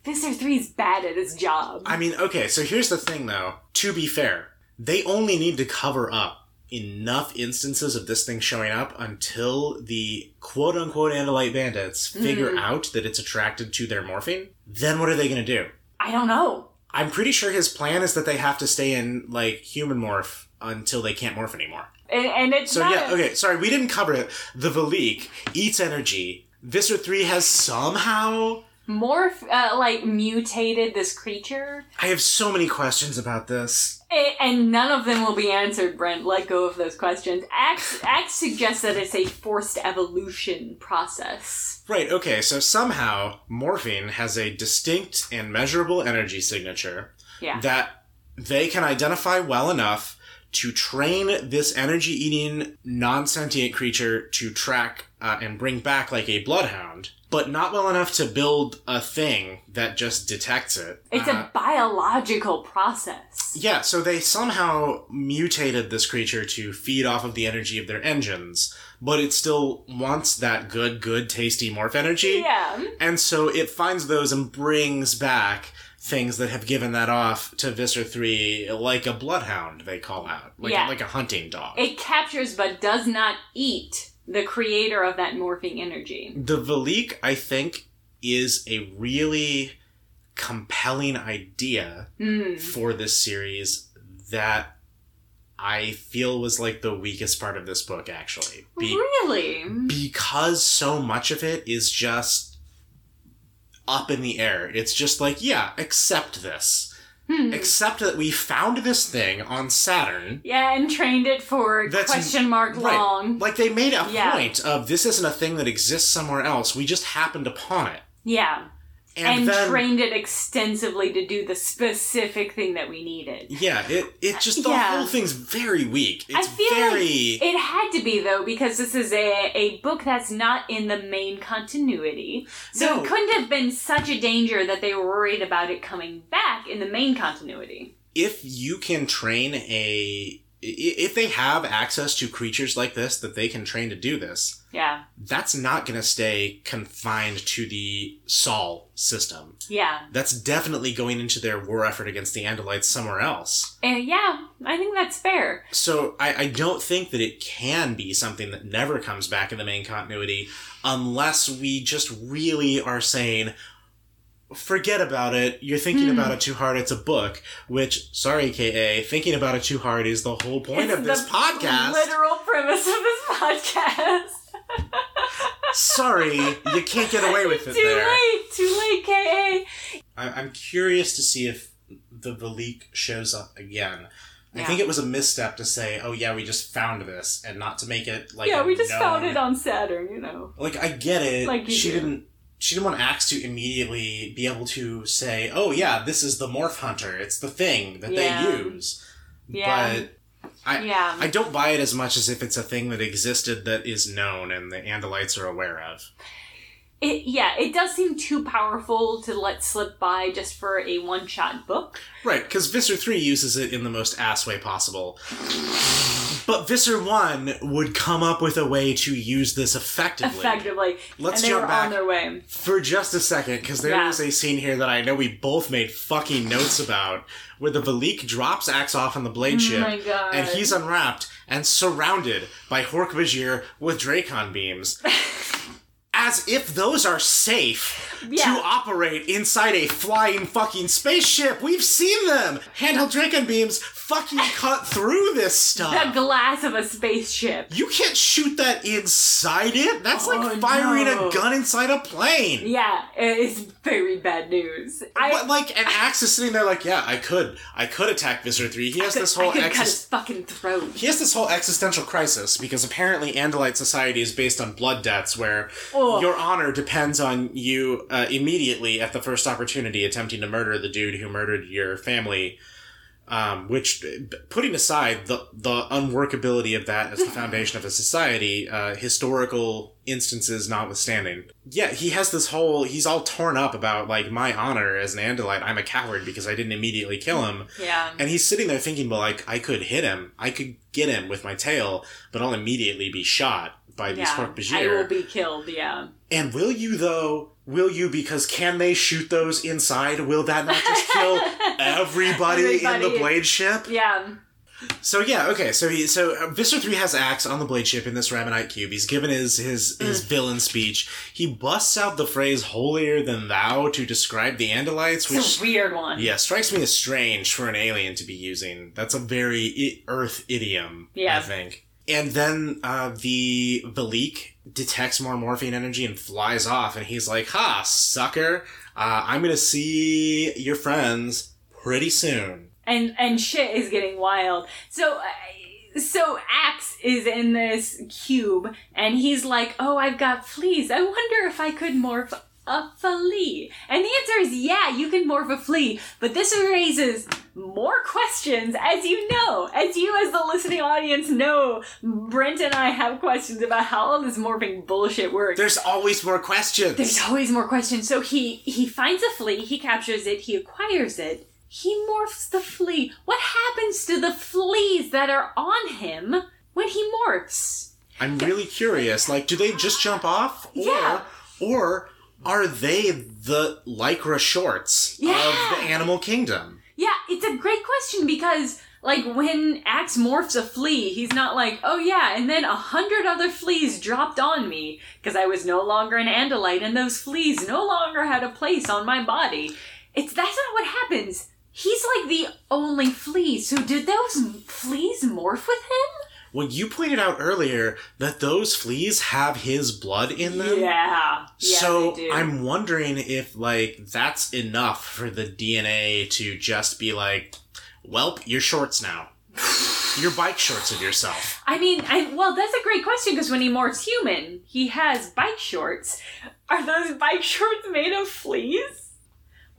Visser 3 is bad at his job. I mean, okay, so here's the thing though. To be fair, they only need to cover up enough instances of this thing showing up until the quote unquote Andalite bandits figure Mhm. out that it's attracted to their morphing. Then what are they going to do? I don't know. I'm pretty sure his plan is that they have to stay in like human morph until they can't morph anymore. And, and it's So yeah, a- okay, sorry, we didn't cover it. The Valik eats energy. Visser 3 has somehow morph uh, like mutated this creature I have so many questions about this. A- and none of them will be answered brent let go of those questions ax ax suggests that it's a forced evolution process Right, okay, so somehow morphing has a distinct and measurable energy signature yeah that they can identify well enough to train this energy eating non sentient creature to track uh, and bring back like a bloodhound, but not well enough to build a thing that just detects it. it's Uh, a biological process Yeah, so they somehow mutated this creature to feed off of the energy of their engines, but it still wants that good, good, tasty morph energy. yeah And so it finds those and brings back things that have given that off to Visser 3, like a bloodhound, they call out. Like, Yeah. like a hunting dog. it captures but does not eat the creator of that morphing energy the Valik, I think, is a really compelling idea mm. for this series that I feel was like the weakest part of this book, actually. Be- really because so much of it is just up in the air. It's just like, yeah, accept this. Hmm. Accept that we found this thing on Saturn. Yeah, and trained it for That's- question mark Right. long. Like they made a Yeah. point of this isn't a thing that exists somewhere else. We just happened upon it. Yeah. And, And, then trained it extensively to do the specific thing that we needed. Yeah, it it just the Yeah. whole thing's very weak. I It's feel very It had to be though because this is a, a book that's not in the main continuity. So No. it couldn't have been such a danger that they were worried about it coming back in the main continuity. if you can train a i- if they have access to creatures like this that they can train to do this, Yeah. that's not going to stay confined to the Sol system. Yeah. That's definitely going into their war effort against the Andalites somewhere else. Yeah, I think that's fair. So I, I don't think that it can be something that never comes back in the main continuity unless we just really are saying, forget about it. You're thinking Hmm. about it too hard. It's a book. Which, sorry, KA, thinking about it too hard is the whole point It's of this the podcast. Literal premise of this podcast. sorry, you can't get away with it too there. late. Too late, KA. I, I'm curious to see if the Valik shows up again. I think it was a misstep to say, "Oh yeah, we just found this," and not to make it like yeah, we just found it on Saturn, you know. Like I get it. Like you she do. didn't. She didn't want Ax to immediately be able to say, "Oh yeah, this is the Morph Hunter. It's the thing that Yeah. they use." Yeah. But I yeah. I don't buy it as much as if it's a thing that existed that is known and the Andalites are aware of. It, yeah, it does seem too powerful to let slip by just for a one shot book. Right, because Visser 3 uses it in the most ass way possible. But Visser 1 would come up with a way to use this effectively. Effectively. Let's and they jump were back on their way. for just a second, because there Yeah. is a scene here that I know we both made fucking notes about, where the Valik drops Ax off on the blade Oh ship, my god. and he's unwrapped and surrounded by Hork Bajir with Dracon beams. As if those are safe Yeah. to operate inside a flying fucking spaceship. We've seen them. Handheld Dracon beams fucking cut through this stuff. the glass of a spaceship. You can't shoot that inside it. That's Oh, like firing no. a gun inside a plane. Yeah, it's very bad news. I, like an ax is sitting there like, yeah, I could, I could attack Visser Three. He has could, this whole I could cut his fucking throat. he has this whole existential crisis because apparently Andalite society is based on blood debts, where oh, Your honor depends on you uh, immediately at the first opportunity attempting to murder the dude who murdered your family. Um, which, putting aside the the unworkability of that as the foundation of a society, uh, historical instances notwithstanding, yeah, he has this whole he's all torn up about like my honor as an Andalite. I'm a coward because I didn't immediately kill him. Yeah. And he's sitting there thinking, well, like, I could hit him. I could get him with my tail, but I'll immediately be shot by these yeah. Hork I will be killed, yeah. And will you, though? Will you, because can they shoot those inside? Will that not just kill everybody, in the blade ship? Yeah. So yeah, okay. So he, so uh, Visser three has ax on the blade ship in this Ramonite cube. He's given his his Mm. his villain speech. He busts out the phrase "holier than thou" to describe the Andalites, which It's a weird one. yeah, strikes me as strange for an alien to be using. That's a very I- Earth idiom, Yeah. I think. And then uh, the Valik detects more morphing energy and flies off, and he's like, "Ha, sucker! Uh, I'm gonna see your friends pretty soon." and and shit is getting wild. So uh, so Ax is in this cube and he's like, "Oh, I've got fleas. I wonder if I could morph a flea." And the answer is yeah, you can morph a flea, but this raises more questions as you know, as you as the listening audience know, Brent and I have questions about how all this morphing bullshit works. There's always more questions. There's always more questions. So he he finds a flea, he captures it, he acquires it, he morphs the flea. What happens to the fleas that are on him when he morphs? I'm really curious. Like, do they just jump off, or Yeah. or are they the lycra shorts Yeah. of the animal kingdom? Yeah, it's a great question because like when Ax morphs a flea, he's not like, oh yeah, and then a hundred other fleas dropped on me because I was no longer an Andalite and those fleas no longer had a place on my body. It's that's not what happens. He's like the only flea. So did those fleas morph with him? When you pointed out earlier that those fleas have his blood in them. Yeah. yeah so they do. I'm wondering if like that's enough for the DNA to just be like, "Welp, you're shorts now. You're bike shorts of yourself." I mean, I, well, that's a great question because when he morphs human, he has bike shorts. Are those bike shorts made of fleas?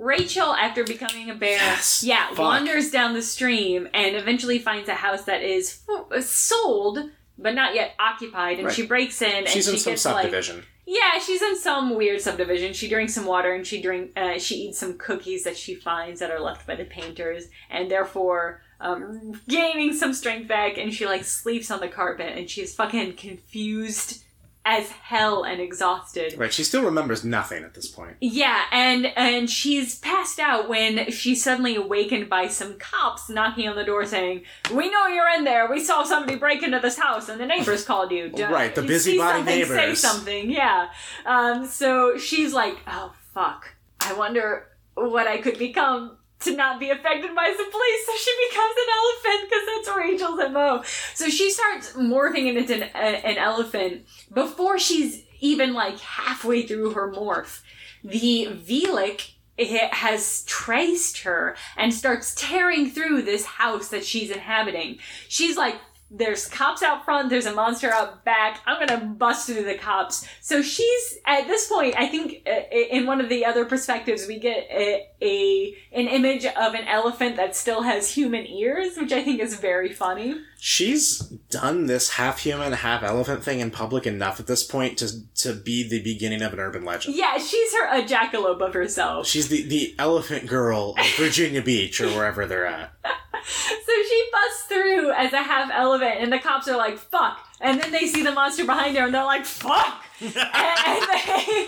Rachel, after becoming a bear, Yes. yeah, Fuck. wanders down the stream and eventually finds a house that is f- sold but not yet occupied. And Right. she breaks in and She's she in some gets like subdivision. yeah, she's in some weird subdivision. She drinks some water and she drink uh, she eats some cookies that she finds that are left by the painters, and therefore um, gaining some strength back. And she like sleeps on the carpet, and she's fucking confused as hell and exhausted. Right. She still remembers nothing at this point. Yeah, and and she's passed out when she's suddenly awakened by some cops knocking on the door saying, "We know you're in there. We saw somebody break into this house, and the neighbors called you." Do- Right, the busybody something, Say something, yeah. Um, so she's like, "Oh fuck! I wonder what I could become." To not be affected by some police, so she becomes an elephant because that's Rachel's mo. So she starts morphing into an, a- an elephant before she's even like halfway through her morph the Velik has traced her and starts tearing through this house that she's inhabiting. She's like, there's cops out front, there's a monster out back, I'm gonna bust through the cops. So she's, at this point, I think uh, in one of the other perspectives, we get a, a an image of an elephant that still has human ears, which I think is very funny. She's done this half human, half elephant thing in public enough at this point to to be the beginning of an urban legend. Yeah, she's her a jackalope of herself. She's the, the elephant girl of Virginia Beach or wherever they're at. So she busts through as a half elephant, and the cops are like, fuck. And then they see the monster behind her, and they're like, fuck. and, and they,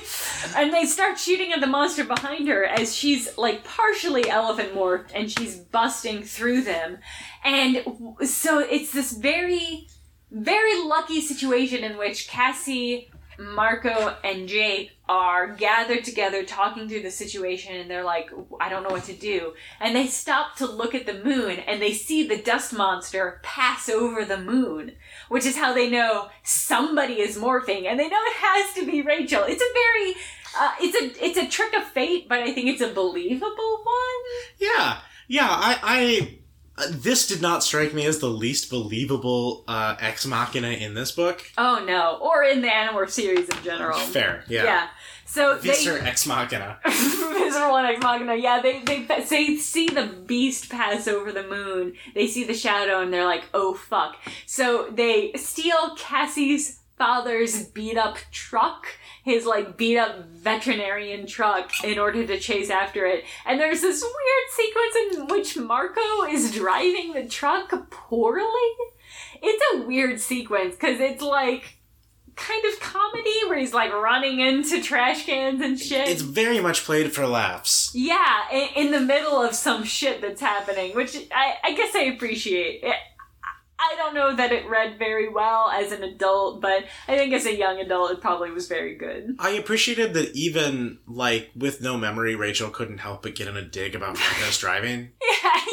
and they start shooting at the monster behind her as she's like partially elephant morphed and she's busting through them. And so it's this very, very lucky situation in which Cassie, Marco, and Jake are gathered together talking through the situation and they're like, I don't know what to do. And they stop to look at the moon and they see the dust monster pass over the moon, which is how they know somebody is morphing and they know it has to be Rachel. It's a very uh, it's a it's a trick of fate, but I think it's a believable one. Yeah, yeah. I, I uh, this did not strike me as the least believable uh, ex machina in this book. Oh no, or in the Animorph series in general. Fair, yeah. Yeah. So they Visser ex machina. Visceral and Ex Machina. Yeah, they, they they see the beast pass over the moon. They see the shadow and they're like, oh fuck. So they steal Cassie's father's beat up truck, his like beat up veterinarian truck, in order to chase after it. And there's this weird sequence in which Marco is driving the truck poorly. It's a weird sequence because it's like kind of comedy where he's like running into trash cans and shit. It's very much played for laughs. Yeah, in, in the middle of some shit that's happening, which I, I guess I appreciate. It, I don't know that it read very well as an adult, but I think as a young adult, it probably was very good. I appreciated that even like with no memory, Rachel couldn't help but get in a dig about Marco's driving.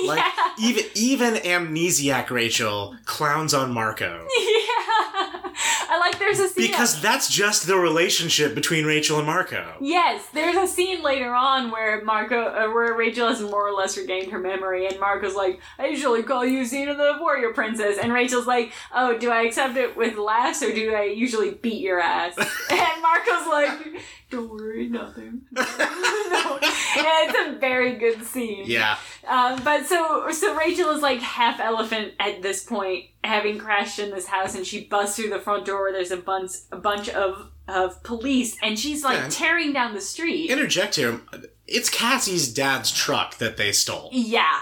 Yeah, Like yeah, even even amnesiac Rachel clowns on Marco. yeah. I like there's a scene Because that's just the relationship between Rachel and Marco. Yes, there's a scene later on where Marco, uh, where Rachel has more or less regained her memory, and Marco's like, "I usually call you Xena the Warrior Princess," and Rachel's like, "Oh, do I accept it with laughs or do I usually beat your ass?" and Marco's like, "Don't worry, nothing." no. It's a very good scene. Yeah. Um, but so so Rachel is like half elephant at this point, having crashed in this house, and she busts through the front door where there's a bunch a bunch of of police, and she's like Yeah. tearing down the street. Interject here. It's Cassie's dad's truck that they stole. yeah,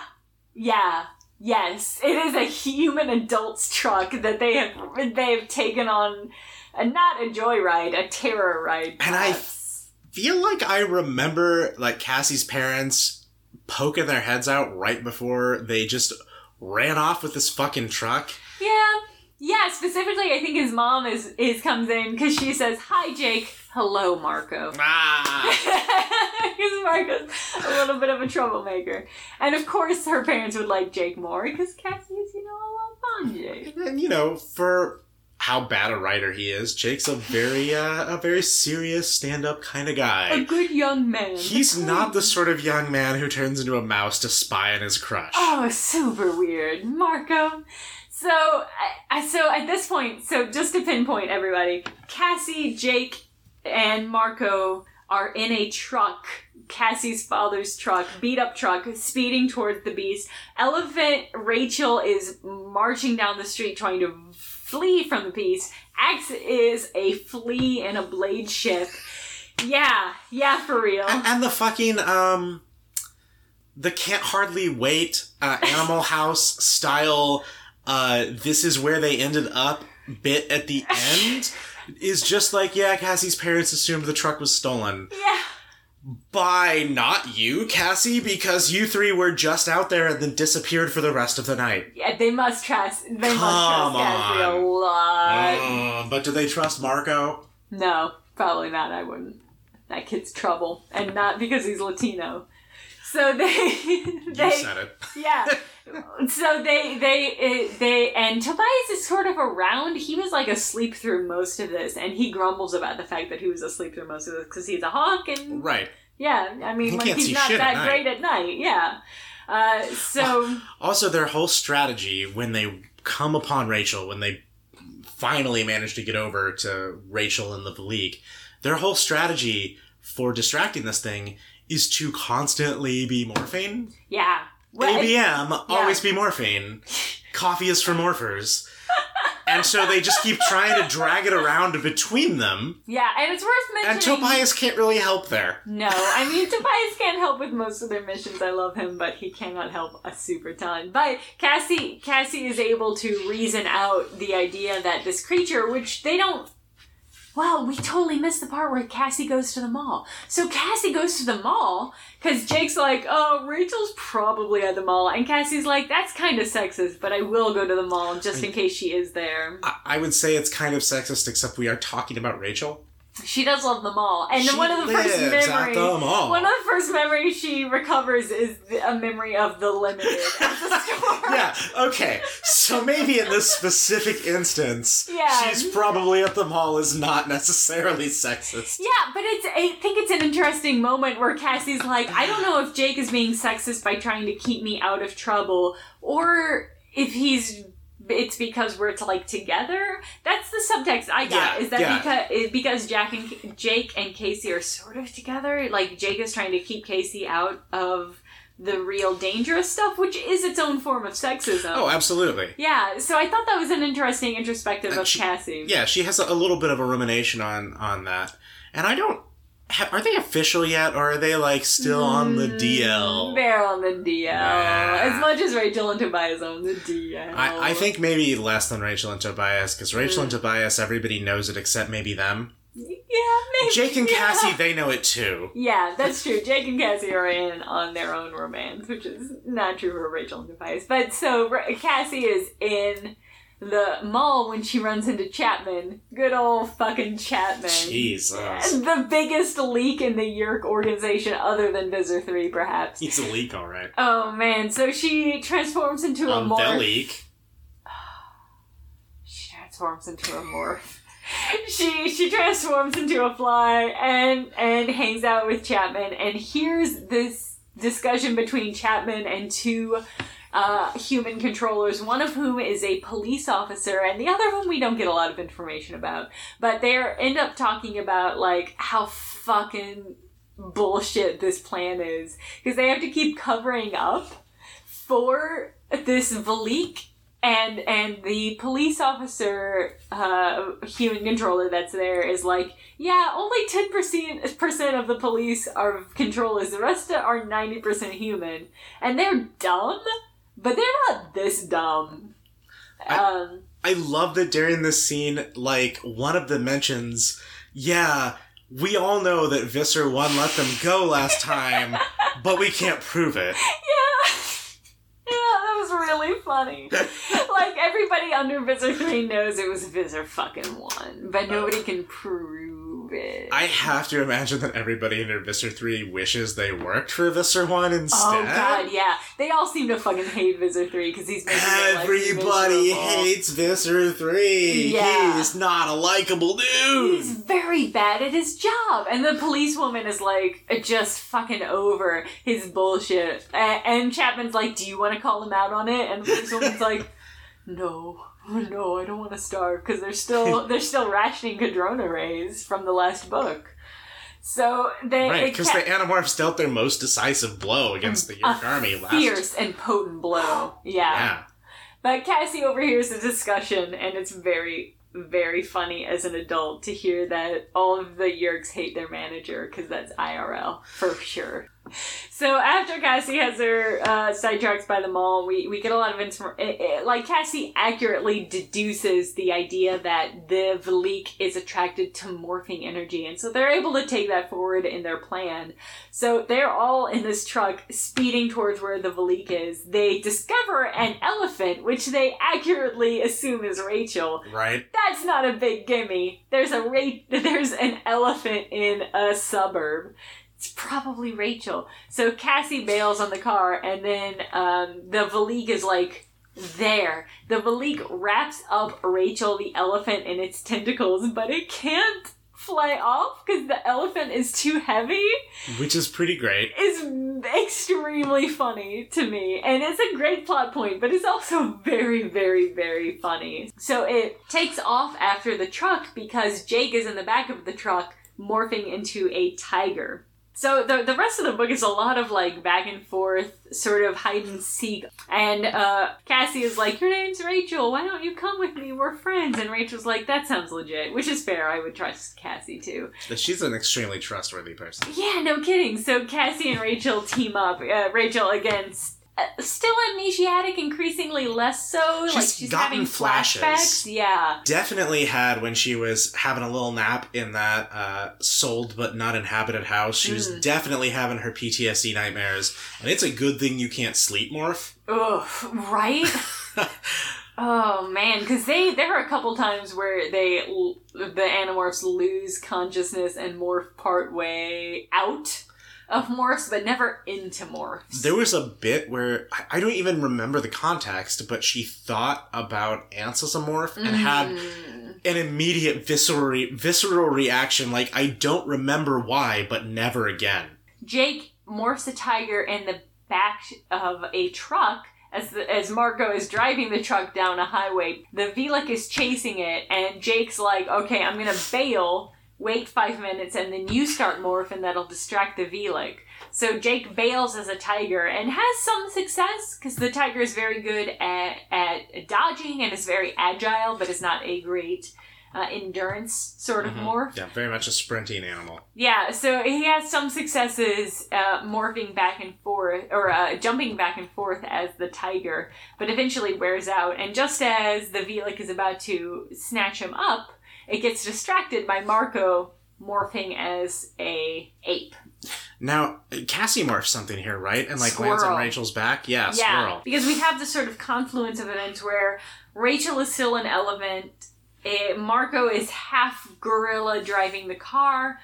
yeah, yes, it is a human adult's truck that they have they have taken on. A, not a joyride, a terror ride. And I- perhaps. Feel like I remember like Cassie's parents poking their heads out right before they just ran off with this fucking truck. Yeah, yeah. Specifically, I think his mom is is comes in because she says, "Hi, Jake. Hello, Marco." Ah. Because Marco's a little bit of a troublemaker, and of course, her parents would like Jake more because Cassie is, you know, a lot fond, Jake. And you know, for how bad a writer he is, Jake's a very uh, a very serious stand-up kind of guy. A good young man. He's not the sort of young man who turns into a mouse to spy on his crush. Oh, super weird, Marco. So, I, so at this point, so just to pinpoint everybody, Cassie, Jake, and Marco are in a truck, Cassie's father's truck, beat up truck, speeding towards the beast. Elephant Rachel is marching down the street trying to flee from the beast. Ax is a flea in a blade ship. Yeah, yeah, for real. And, and the fucking um, the can't hardly wait uh, Animal House style. Uh, this is where they ended up. Bit at the end is just like yeah, Cassie's parents assumed the truck was stolen yeah. by not you, Cassie, because you three were just out there and then disappeared for the rest of the night. Yeah, they must trust. They must Come trust Cassie a lot. Uh, but do they trust Marco? No, probably not. I wouldn't. That kid's trouble, and not because he's Latino. So they, You they, said it. yeah. So they, they, they, and Tobias is sort of around. He was like asleep through most of this, and he grumbles about the fact that he was asleep through most of this because he's a hawk, and Right. yeah, I mean, He like he's not shit at that great at night. Yeah. Uh, so Also, their whole strategy when they come upon Rachel, when they finally manage to get over to Rachel and the league, their whole strategy for distracting this thing is to constantly be morphine. yeah. Well, it- ABM, always be morphine. Coffee is for morphers. and so they just keep trying to drag it around between them, yeah, and it's worth mentioning. and Tobias can't really help there. No, I mean Tobias can't help with most of their missions. I love him, but he cannot help a super ton. But Cassie, Cassie is able to reason out the idea that this creature, which they don't. Well, we totally missed the part where Cassie goes to the mall. So Cassie goes to the mall because Jake's like, "Oh, Rachel's probably at the mall," and Cassie's like, "That's kind of sexist, but I will go to the mall just in case she is there." I, I would say it's kind of sexist, except we are talking about Rachel. She does love the mall, and She one of the first lives memories, the one of the first memories she recovers is the, a memory of the limited at the store. yeah, okay. So maybe in this specific instance, Yeah. she's probably at the mall is not necessarily sexist. Yeah, but it's I think it's an interesting moment where Cassie's like, I don't know if Jake is being sexist by trying to keep me out of trouble or if he's it's because we're like together. That's the subtext I got. Yeah, is that yeah. because because Jack and Jake and Cassie are sort of together? Like Jake is trying to keep Cassie out of the real dangerous stuff, which is its own form of sexism. Oh, absolutely. Yeah, so I thought that was an interesting introspective And of she- Cassie. Yeah, she has a, a little bit of a rumination on on that, and I don't. Are they official yet, or are they like still on the DL? Mm, They're on the DL. Yeah. As much as Rachel and Tobias are on the DL. I, I think maybe less than Rachel and Tobias, because Rachel Mm. and Tobias, everybody knows it except maybe them. Yeah, maybe. Jake and yeah. Cassie, they know it too. Yeah, that's true. Jake and Cassie are in on their own romance, which is not true for Rachel and Tobias. But so Cassie is in the mall when she runs into Chapman. Good old fucking Chapman. Jesus. The biggest leak in the Yeerk organization, other than Visser 3, perhaps. He's a leak, alright. Oh man, so she transforms into a Um, morph. the leak. She transforms into a morph. She she transforms into a fly and and hangs out with Chapman and hears this discussion between Chapman and two uh, human controllers, one of whom is a police officer, and the other whom we don't get a lot of information about. But they end up talking about like how fucking bullshit this plan is. Because they have to keep covering up for this Valik and and the police officer uh human controller that's there is like yeah only 10% of the police are controllers. The rest are 90% human. And they're dumb but they're not this dumb. I- um I love that during this scene, like, one of them mentions, yeah, we all know that Visser 1 let them go last time, but we can't prove it. yeah. Yeah that was really funny. Like everybody under Visser 3 knows it was Visser fucking 1 but nobody can prove bit. I have to imagine that everybody in their Visser 3 wishes they worked for Visser 1 instead. Oh god, yeah. They all seem to fucking hate Visser 3 because he's making Everybody hates Visser 3. Yeah. He's not a likable dude. He's very bad at his job. And the policewoman is like, just fucking over his bullshit. And Chapman's like, Do you want to call him out on it? And the policewoman's like, No. Oh, hmm. No, I don't want to starve because they're still they're still rationing Kandrona rays from the last book. So they Right, because the Animorphs dealt their most decisive blow against the mm, Yeerk a army last. fierce and potent blow. Yeah. But Cassie overhears the discussion, and it's very, very funny as an adult to hear that all of the Yeerks hate their manager because that's IRL for sure. So after Cassie has her uh, sidetracked by the mall, we, we get a lot of information. Like Cassie accurately deduces the idea that the Valik is attracted to morphing energy, and so they're able to take that forward in their plan. So they're all in this truck speeding towards where the Valik is. They discover an elephant, which they accurately assume is Rachel. Right? That's not a big gimme. There's a ra- there's an elephant in a suburb. It's probably Rachel. So Cassie bails on the car, and then um, the Valik is like there. The Valik wraps up Rachel the elephant in its tentacles, but it can't fly off because the elephant is too heavy Which is pretty great. is extremely funny to me and it's a great plot point but it's also very very very funny so it takes off after the truck because jake is in the back of the truck morphing into a tiger so the, the rest of the book is a lot of like back and forth sort of hide and seek and uh, cassie is like your name's rachel why don't you come with me we're friends and rachel's like that sounds legit which is fair i would trust cassie too She's an extremely trustworthy person. yeah, no kidding. So Cassie and Rachel team up. Uh, Rachel against. Uh, still amnesiac, increasingly less so. like She's she's having flashes. flashbacks. Yeah, Definitely had when she was having a little nap in that uh, sold but not inhabited house. She was Mm. definitely having her PTSD nightmares, and it's a good thing you can't sleep morph. ugh, right. Oh man, because they there are a couple times where they the animorphs lose consciousness and morph part way out of morphs, but never into morphs. There was a bit where I- don't even remember the context, but she thought about Ancesomorph and had Mm. an immediate visceral re- visceral reaction like I don't remember why, but never again. Jake morphs a tiger in the back of a truck as the, as Marco is driving the truck down a highway. The Velek is chasing it, and Jake's like, "Okay, I'm gonna bail. Wait five minutes, and then you start morph, and that'll distract the Velek." So Jake bails as a tiger and has some success because the tiger is very good at, at dodging and is very agile, but is not a great uh, endurance sort of Mhm. morph. Yeah, very much a sprinting animal. Yeah, so he has some successes uh, morphing back and forth, or uh, jumping back and forth as the tiger, but eventually wears out. And just as the Velek is about to snatch him up, it gets distracted by Marco morphing as a ape. Now, Cassie morphs something here, right? And like lands on Rachel's back. Yeah, yeah, squirrel. because we have this sort of confluence of events where Rachel is still an elephant, eh, Marco is half gorilla driving the car.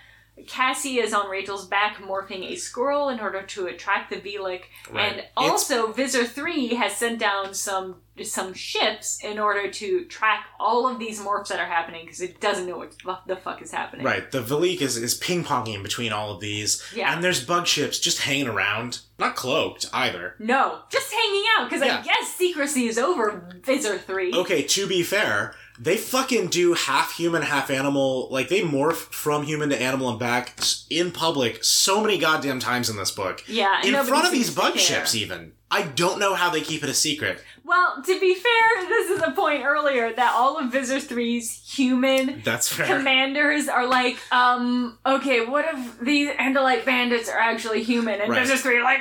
Cassie is on Rachel's back morphing a squirrel in order to attract the Velik. Right. And It's- also, Visser 3 has sent down some some ships in order to track all of these morphs that are happening because it doesn't know what the fuck is happening. Right, the Valik is, is ping ponging between all of these, Yeah. and there's bug ships just hanging around, not cloaked either. No, just hanging out because Yeah. I guess secrecy is over, Visser 3. Okay, to be fair, they fucking do half human, half animal. Like they morph from human to animal and back in public so many goddamn times in this book. Yeah, in front of these bug ships, even. I don't know how they keep it a secret. Well, to be fair, this is a point earlier that all of Visser 3's human That's fair. commanders are like, um, okay, what if these Andalite bandits are actually human? And Right. Visser 3 are like,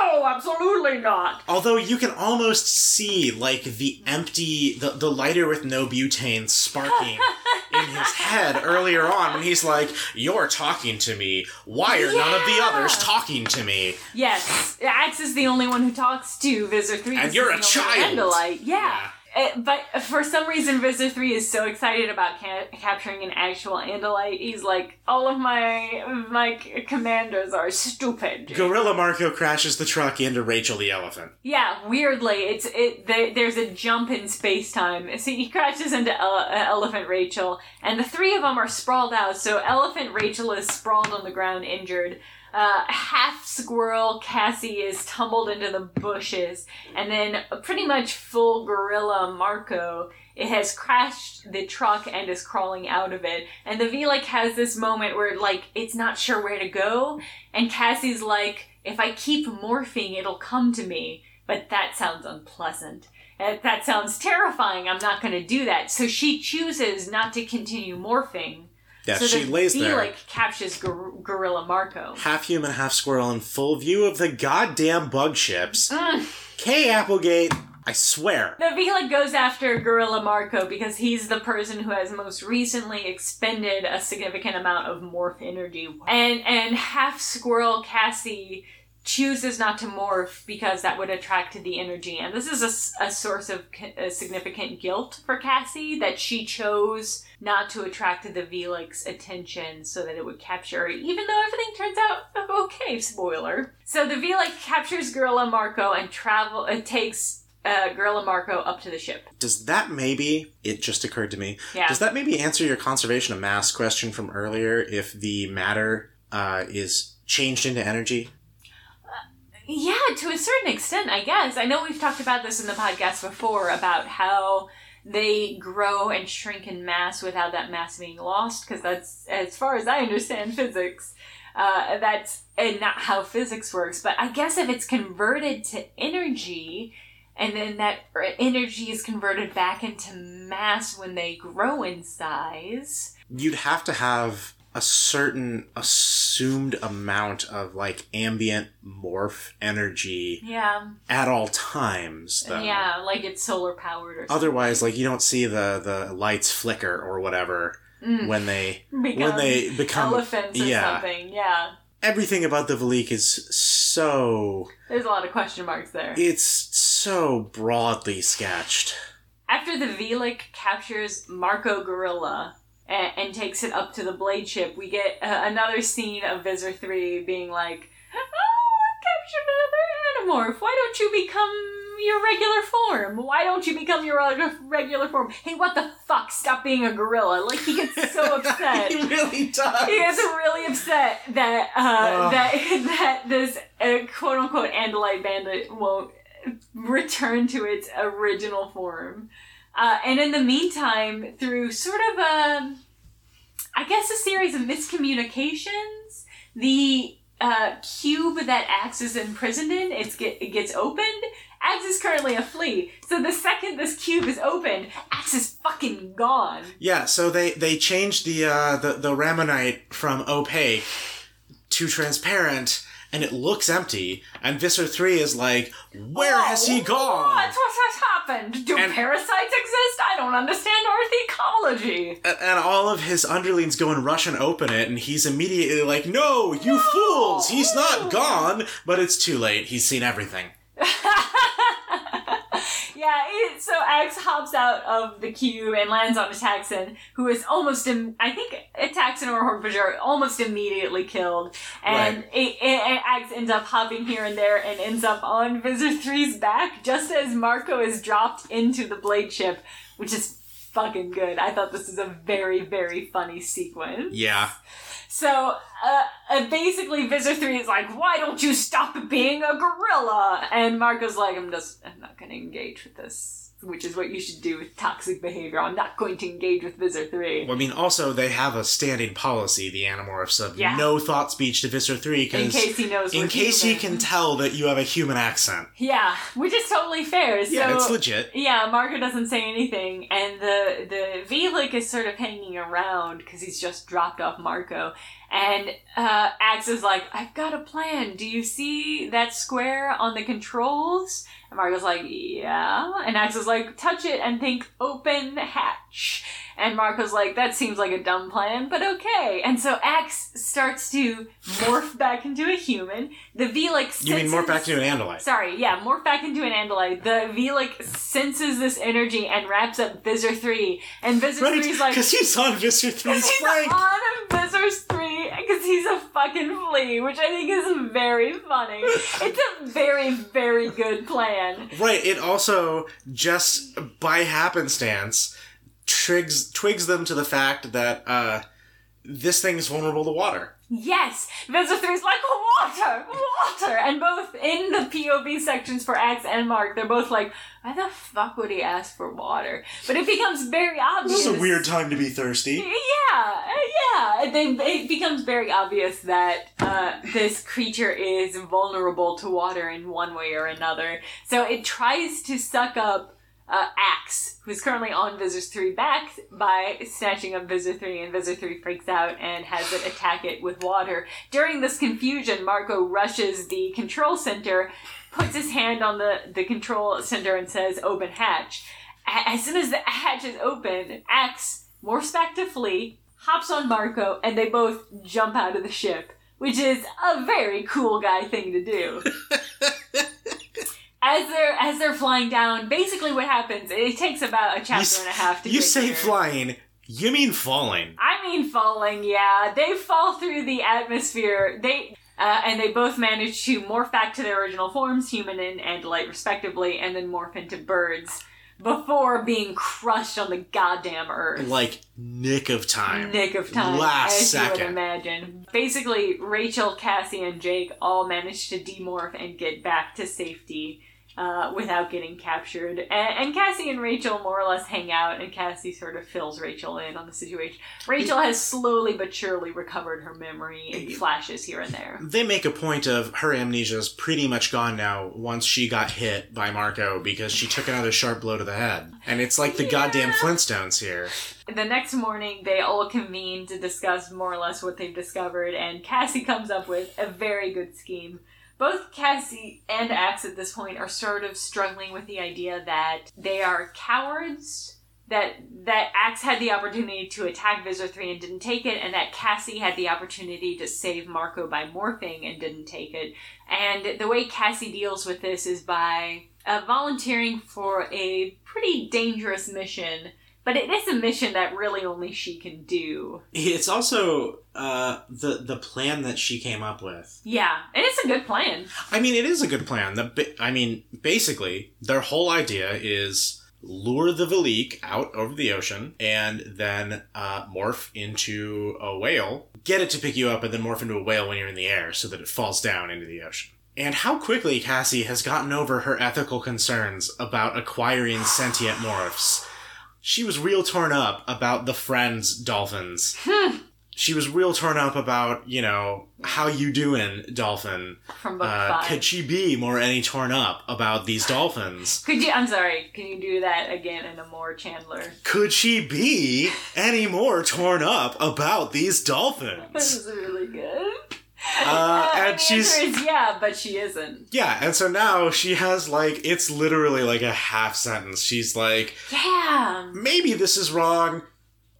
no, absolutely not. Although you can almost see like the empty, the, the lighter with no butane sparking in his head earlier on when he's like, "You're talking to me. Why are none of the others talking to me?" Yes, Ax is the only one who talks to Visser 3. and you're a child. Andalite. Yeah. Uh, but for some reason, Visser Three is so excited about ca- capturing an actual Andalite. He's like, all of my my c- commanders are stupid. Gorilla Marco crashes the truck into Rachel the elephant. Yeah, weirdly, it's it. The, there's a jump in space time. See, he crashes into Ele- uh, Elephant Rachel, and the three of them are sprawled out. So Elephant Rachel is sprawled on the ground, injured. Uh, half squirrel Cassie is tumbled into the bushes, and then pretty much full gorilla Marco. It has crashed the truck and is crawling out of it. And the V like has this moment where like it's not sure where to go, and Cassie's like, if I keep morphing, it'll come to me. But that sounds unpleasant. Uh, That sounds terrifying. I'm not going to do that. So she chooses not to continue morphing. Yeah, so she that lays V there, like captures Gor- Gorilla Marco. half human, half squirrel, in full view of the goddamn bug ships. Mm. K. Applegate, I swear. The Vila goes after Gorilla Marco because he's the person who has most recently expended a significant amount of morph energy. And and half squirrel Cassie chooses not to morph because that would attract the energy. And this is a source of uh significant guilt for Cassie that she chose not to attract the Velix attention so that it would capture her, even though everything turns out okay, spoiler. So the Velix captures Gorilla Marco and travel uh, takes uh, Gorilla Marco up to the ship. Does that maybe, it just occurred to me, Yeah. does that maybe answer your conservation of mass question from earlier if the matter uh, is changed into energy? Yeah, to a certain extent, I guess. I know we've talked about this in the podcast before about how they grow and shrink in mass without that mass being lost, because that's, as far as I understand physics, uh, that's and not how physics works. But I guess if it's converted to energy, and then that energy is converted back into mass when they grow in size. You'd have to have a certain assumed amount of like ambient morph energy Yeah, at all times though. yeah, like it's solar powered or something. Otherwise, like you don't see the the lights flicker or whatever Mm. when they Become when they become elephants or yeah. something. Yeah. everything about the Veleek is so There's a lot of question marks there. it's so broadly sketched. After the Veleek captures Marco Gorilla and, and takes it up to the blade ship, we get uh, another scene of Visser 3 being like, Oh, I captured another Animorph. Why don't you become your regular form? Why don't you become your regular form? Hey, what the fuck? Stop being a gorilla. Like, he gets so upset. he really does. He gets really upset that uh, Ugh. that that this uh, quote unquote Andalite bandit won't return to its original form. Uh, and in the meantime, through sort of a, I guess, a series of miscommunications, the uh, cube that Ax is imprisoned in it's get, it gets opened. Ax is currently a flea, so the second this cube is opened, Ax is fucking gone. Yeah, so they they changed the uh, the the Ramonite from opaque to transparent, and it looks empty. And Visser Three is like, where has he Oh, gone? What? What has happened? Do And- parasites exist? I don't understand Earth ecology. A- And all of his underlings go and rush and open it, and he's immediately like, "No, you No! fools! He's not gone!" But it's too late. He's seen everything. yeah, it, so Ax hops out of the cube and lands on a Taxxon, who is almost, Im- I think, a Taxxon or a almost immediately killed. And it, it, Ax ends up hopping here and there and ends up on Visser 3's back just as Marco is dropped into the blade ship, which is fucking good. I thought this was a very, very funny sequence. Yeah. So, uh, basically, Visser 3 is like, why don't you stop being a gorilla? And Marco's like, I'm just, I'm not going to engage with this, which is what you should do with toxic behavior. I'm not going to engage with Visser 3. Well, I mean, also they have a standing policy, the Animorphs, of Yeah. no thought speech to Visser Three, In case he knows in case he can tell that you have a human accent. Yeah, which is totally fair. So, Yeah, it's legit. Yeah, Marco doesn't say anything, and the the Veleek is sort of hanging around because he's just dropped off Marco. And uh, Ax is like, "I've got a plan. Do you see that square on the controls?" Marco's like, "Yeah." And Ax is like, touch it and think open hatch. And Marco's like, that seems like a dumb plan, but okay. And so Ax starts to morph back into a human. The Veleek You mean morph back into an Andalite? Sorry, yeah, morph back into an Andalite. The Veleek senses this energy and wraps up Visser 3. And Visser Right, 3 is like, because he's on Visser 3's he's flank. on Vissers 3 because he's a fucking flea, which I think is very funny. It's a very, very good plan. Right, it also, just by happenstance, trigs, twigs them to the fact that uh, this thing is vulnerable to water. Yes, Visser 3 is like, water, water! And both in the POV sections for Ax and Mark, they're both like, why the fuck would he ask for water? But it becomes very obvious. This is a weird time to be thirsty. Yeah, yeah. They, it becomes very obvious that uh, this creature is vulnerable to water in one way or another. So it tries to suck up uh, Ax, who's currently on Visser 3 back, by snatching up Visser 3, and Visser 3 freaks out and has it attack it with water. During this confusion, Marco rushes the control center, puts his hand on the, the control center, and says, Open hatch. A- As soon as the hatch is open, Ax morphs back to Flea, hops on Marco, and they both jump out of the ship, which is a very cool guy thing to do. as they're as they're flying down, basically what happens, it takes about a chapter s- and a half to You say flying, you mean falling. I mean falling, yeah. They fall through the atmosphere. They uh, and they both manage to morph back to their original forms, human and Andalite respectively, and then morph into birds before being crushed on the goddamn earth. Like, nick of time. Nick of time, Last as you would second. imagine. Basically, Rachel, Cassie, and Jake all manage to demorph and get back to safety uh, without getting captured. And, and Cassie and Rachel more or less hang out, and Cassie sort of fills Rachel in on the situation. Rachel has slowly but surely recovered her memory in flashes here and there. They make a point of her amnesia is pretty much gone now once she got hit by Marco because she took another sharp blow to the head. And it's like the Yeah. goddamn Flintstones here. The next morning, they all convene to discuss more or less what they've discovered, and Cassie comes up with a very good scheme. Both Cassie and Ax at this point are sort of struggling with the idea that they are cowards. That that Ax had the opportunity to attack Visser 3 and didn't take it, and that Cassie had the opportunity to save Marco by morphing and didn't take it. And the way Cassie deals with this is by uh, volunteering for a pretty dangerous mission but it is a mission that really only she can do. It's also uh, the the plan that she came up with. Yeah, and it's a good plan. I mean, it is a good plan. The I mean, basically, their whole idea is lure the Veleek out over the ocean and then uh, morph into a whale, get it to pick you up, and then morph into a whale when you're in the air so that it falls down into the ocean. And how quickly Cassie has gotten over her ethical concerns about acquiring sentient morphs. She was real torn up about the Friends dolphins. she was real torn up about, you know, how you doing, dolphin. From book Uh, five. could she be more any torn up about these dolphins? Could you? I'm sorry. Can you do that again in a more Chandler? Could she be any more torn up about these dolphins? This is really good. Uh, and and she's is yeah, but she isn't. yeah, and so now she has like it's literally like a half sentence. She's like, Yeah. maybe this is wrong,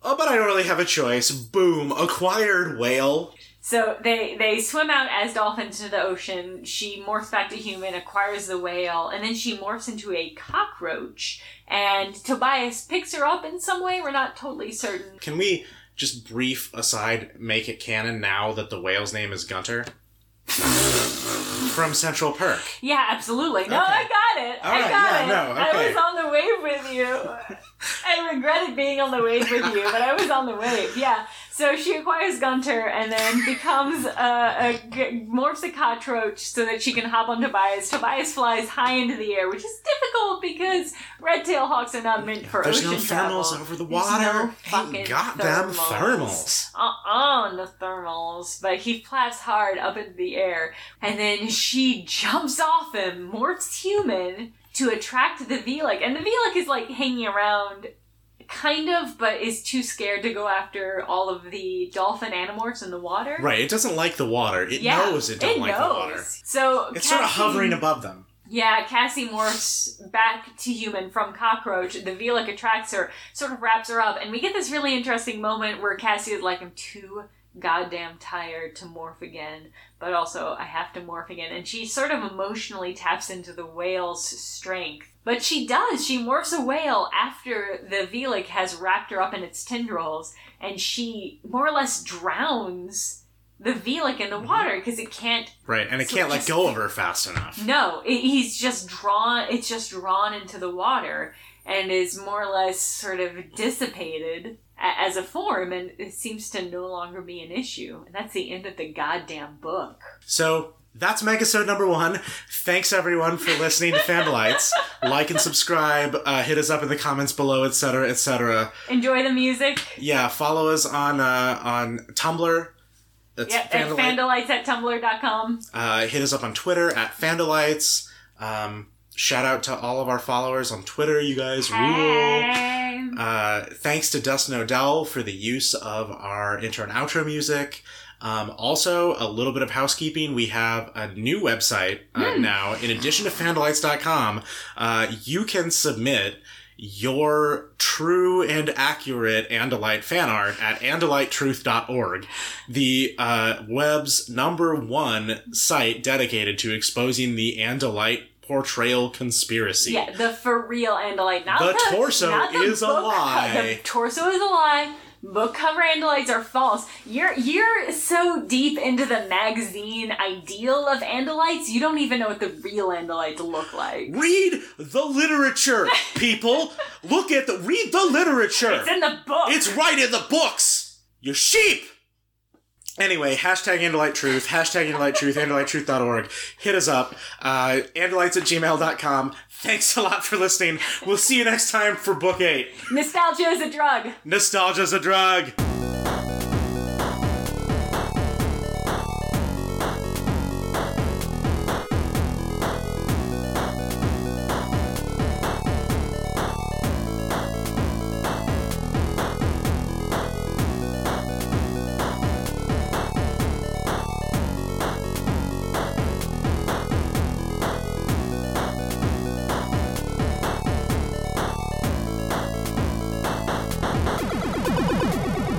oh, but I don't really have a choice. Boom, acquired whale. So they they swim out as dolphins into the ocean. She morphs back to human, acquires the whale, and then she morphs into a cockroach. And Tobias picks her up in some way. We're not totally certain. Can we just brief aside make it canon now that the whale's name is Gunther? From Central Perk. Yeah, absolutely. No, Okay. I got it. All I right, got yeah, it. no, I was on the wave with you. I regretted being on the wave with you, but I was on the wave. Yeah. So she acquires Gunther and then becomes a morphs a cockroach so that she can hop on Tobias. Tobias flies high into the air, which is difficult because red tail hawks are not meant for There's ocean no thermals travel. over the There's water. no fucking got them thermals. uh-uh, no thermals. But he flaps hard up into the air, and then she jumps off him, morphs human, to attract the Velix. And the Velix is like hanging around, kind of, but is too scared to go after all of the dolphin animorphs in the water. Right, it doesn't like the water. It Yeah, knows it don't it like knows. the water. So It's sort of hovering above them. Yeah, Cassie morphs back to human from cockroach. The Velix attracts her, sort of wraps her up, and we get this really interesting moment where Cassie is like, I'm too goddamn tired to morph again, but also I have to morph again. And she sort of emotionally taps into the whale's strength. But she does. She morphs a whale after the Veleek has wrapped her up in its tendrils, and she more or less drowns the Veleek in the mm-hmm. water because it can't Right, and it So can't it let go of her fast enough. no, it, he's just drawn. It's just drawn into the water and is more or less sort of dissipated as a form, and it seems to no longer be an issue. And that's the end of the goddamn book. So that's Megasode number one. Thanks everyone for listening to Fandalites. like and subscribe. Uh, hit us up in the comments below, etc., etc. Enjoy the music. Yeah, follow us on uh, on Tumblr. That's Yep, at Fandalite. fandalites at tumblr.com. Uh, hit us up on Twitter at Fandalites. Um, shout out to all of our followers on Twitter. You guys rule. Hey. Uh, thanks to Dustin Odell for the use of our intro and outro music. Um, also, a little bit of housekeeping. We have a new website uh, now. In addition to fandalites.com, uh, you can submit your true and accurate Andalite fan art at andalitetruth.org, the uh, web's number one site dedicated to exposing the Andalite portrayal conspiracy. Yeah, the for real Andalite. Not The the, torso not the is a book co- lie. The torso is a lie. Book cover Andalites are false. You're you're so deep into the magazine ideal of Andalites, you don't even know what the real Andalites look like. Read the literature, people. Look at the read the literature. It's in the book. It's right in the books. You sheep. Anyway, hashtag Andalite Truth, hashtag Andalite Truth, AndaliteTruth.org. Hit us up. Uh, Andalites at gmail.com. Thanks a lot for listening. We'll see you next time for Book 8. Nostalgia is a drug. Nostalgia is a drug.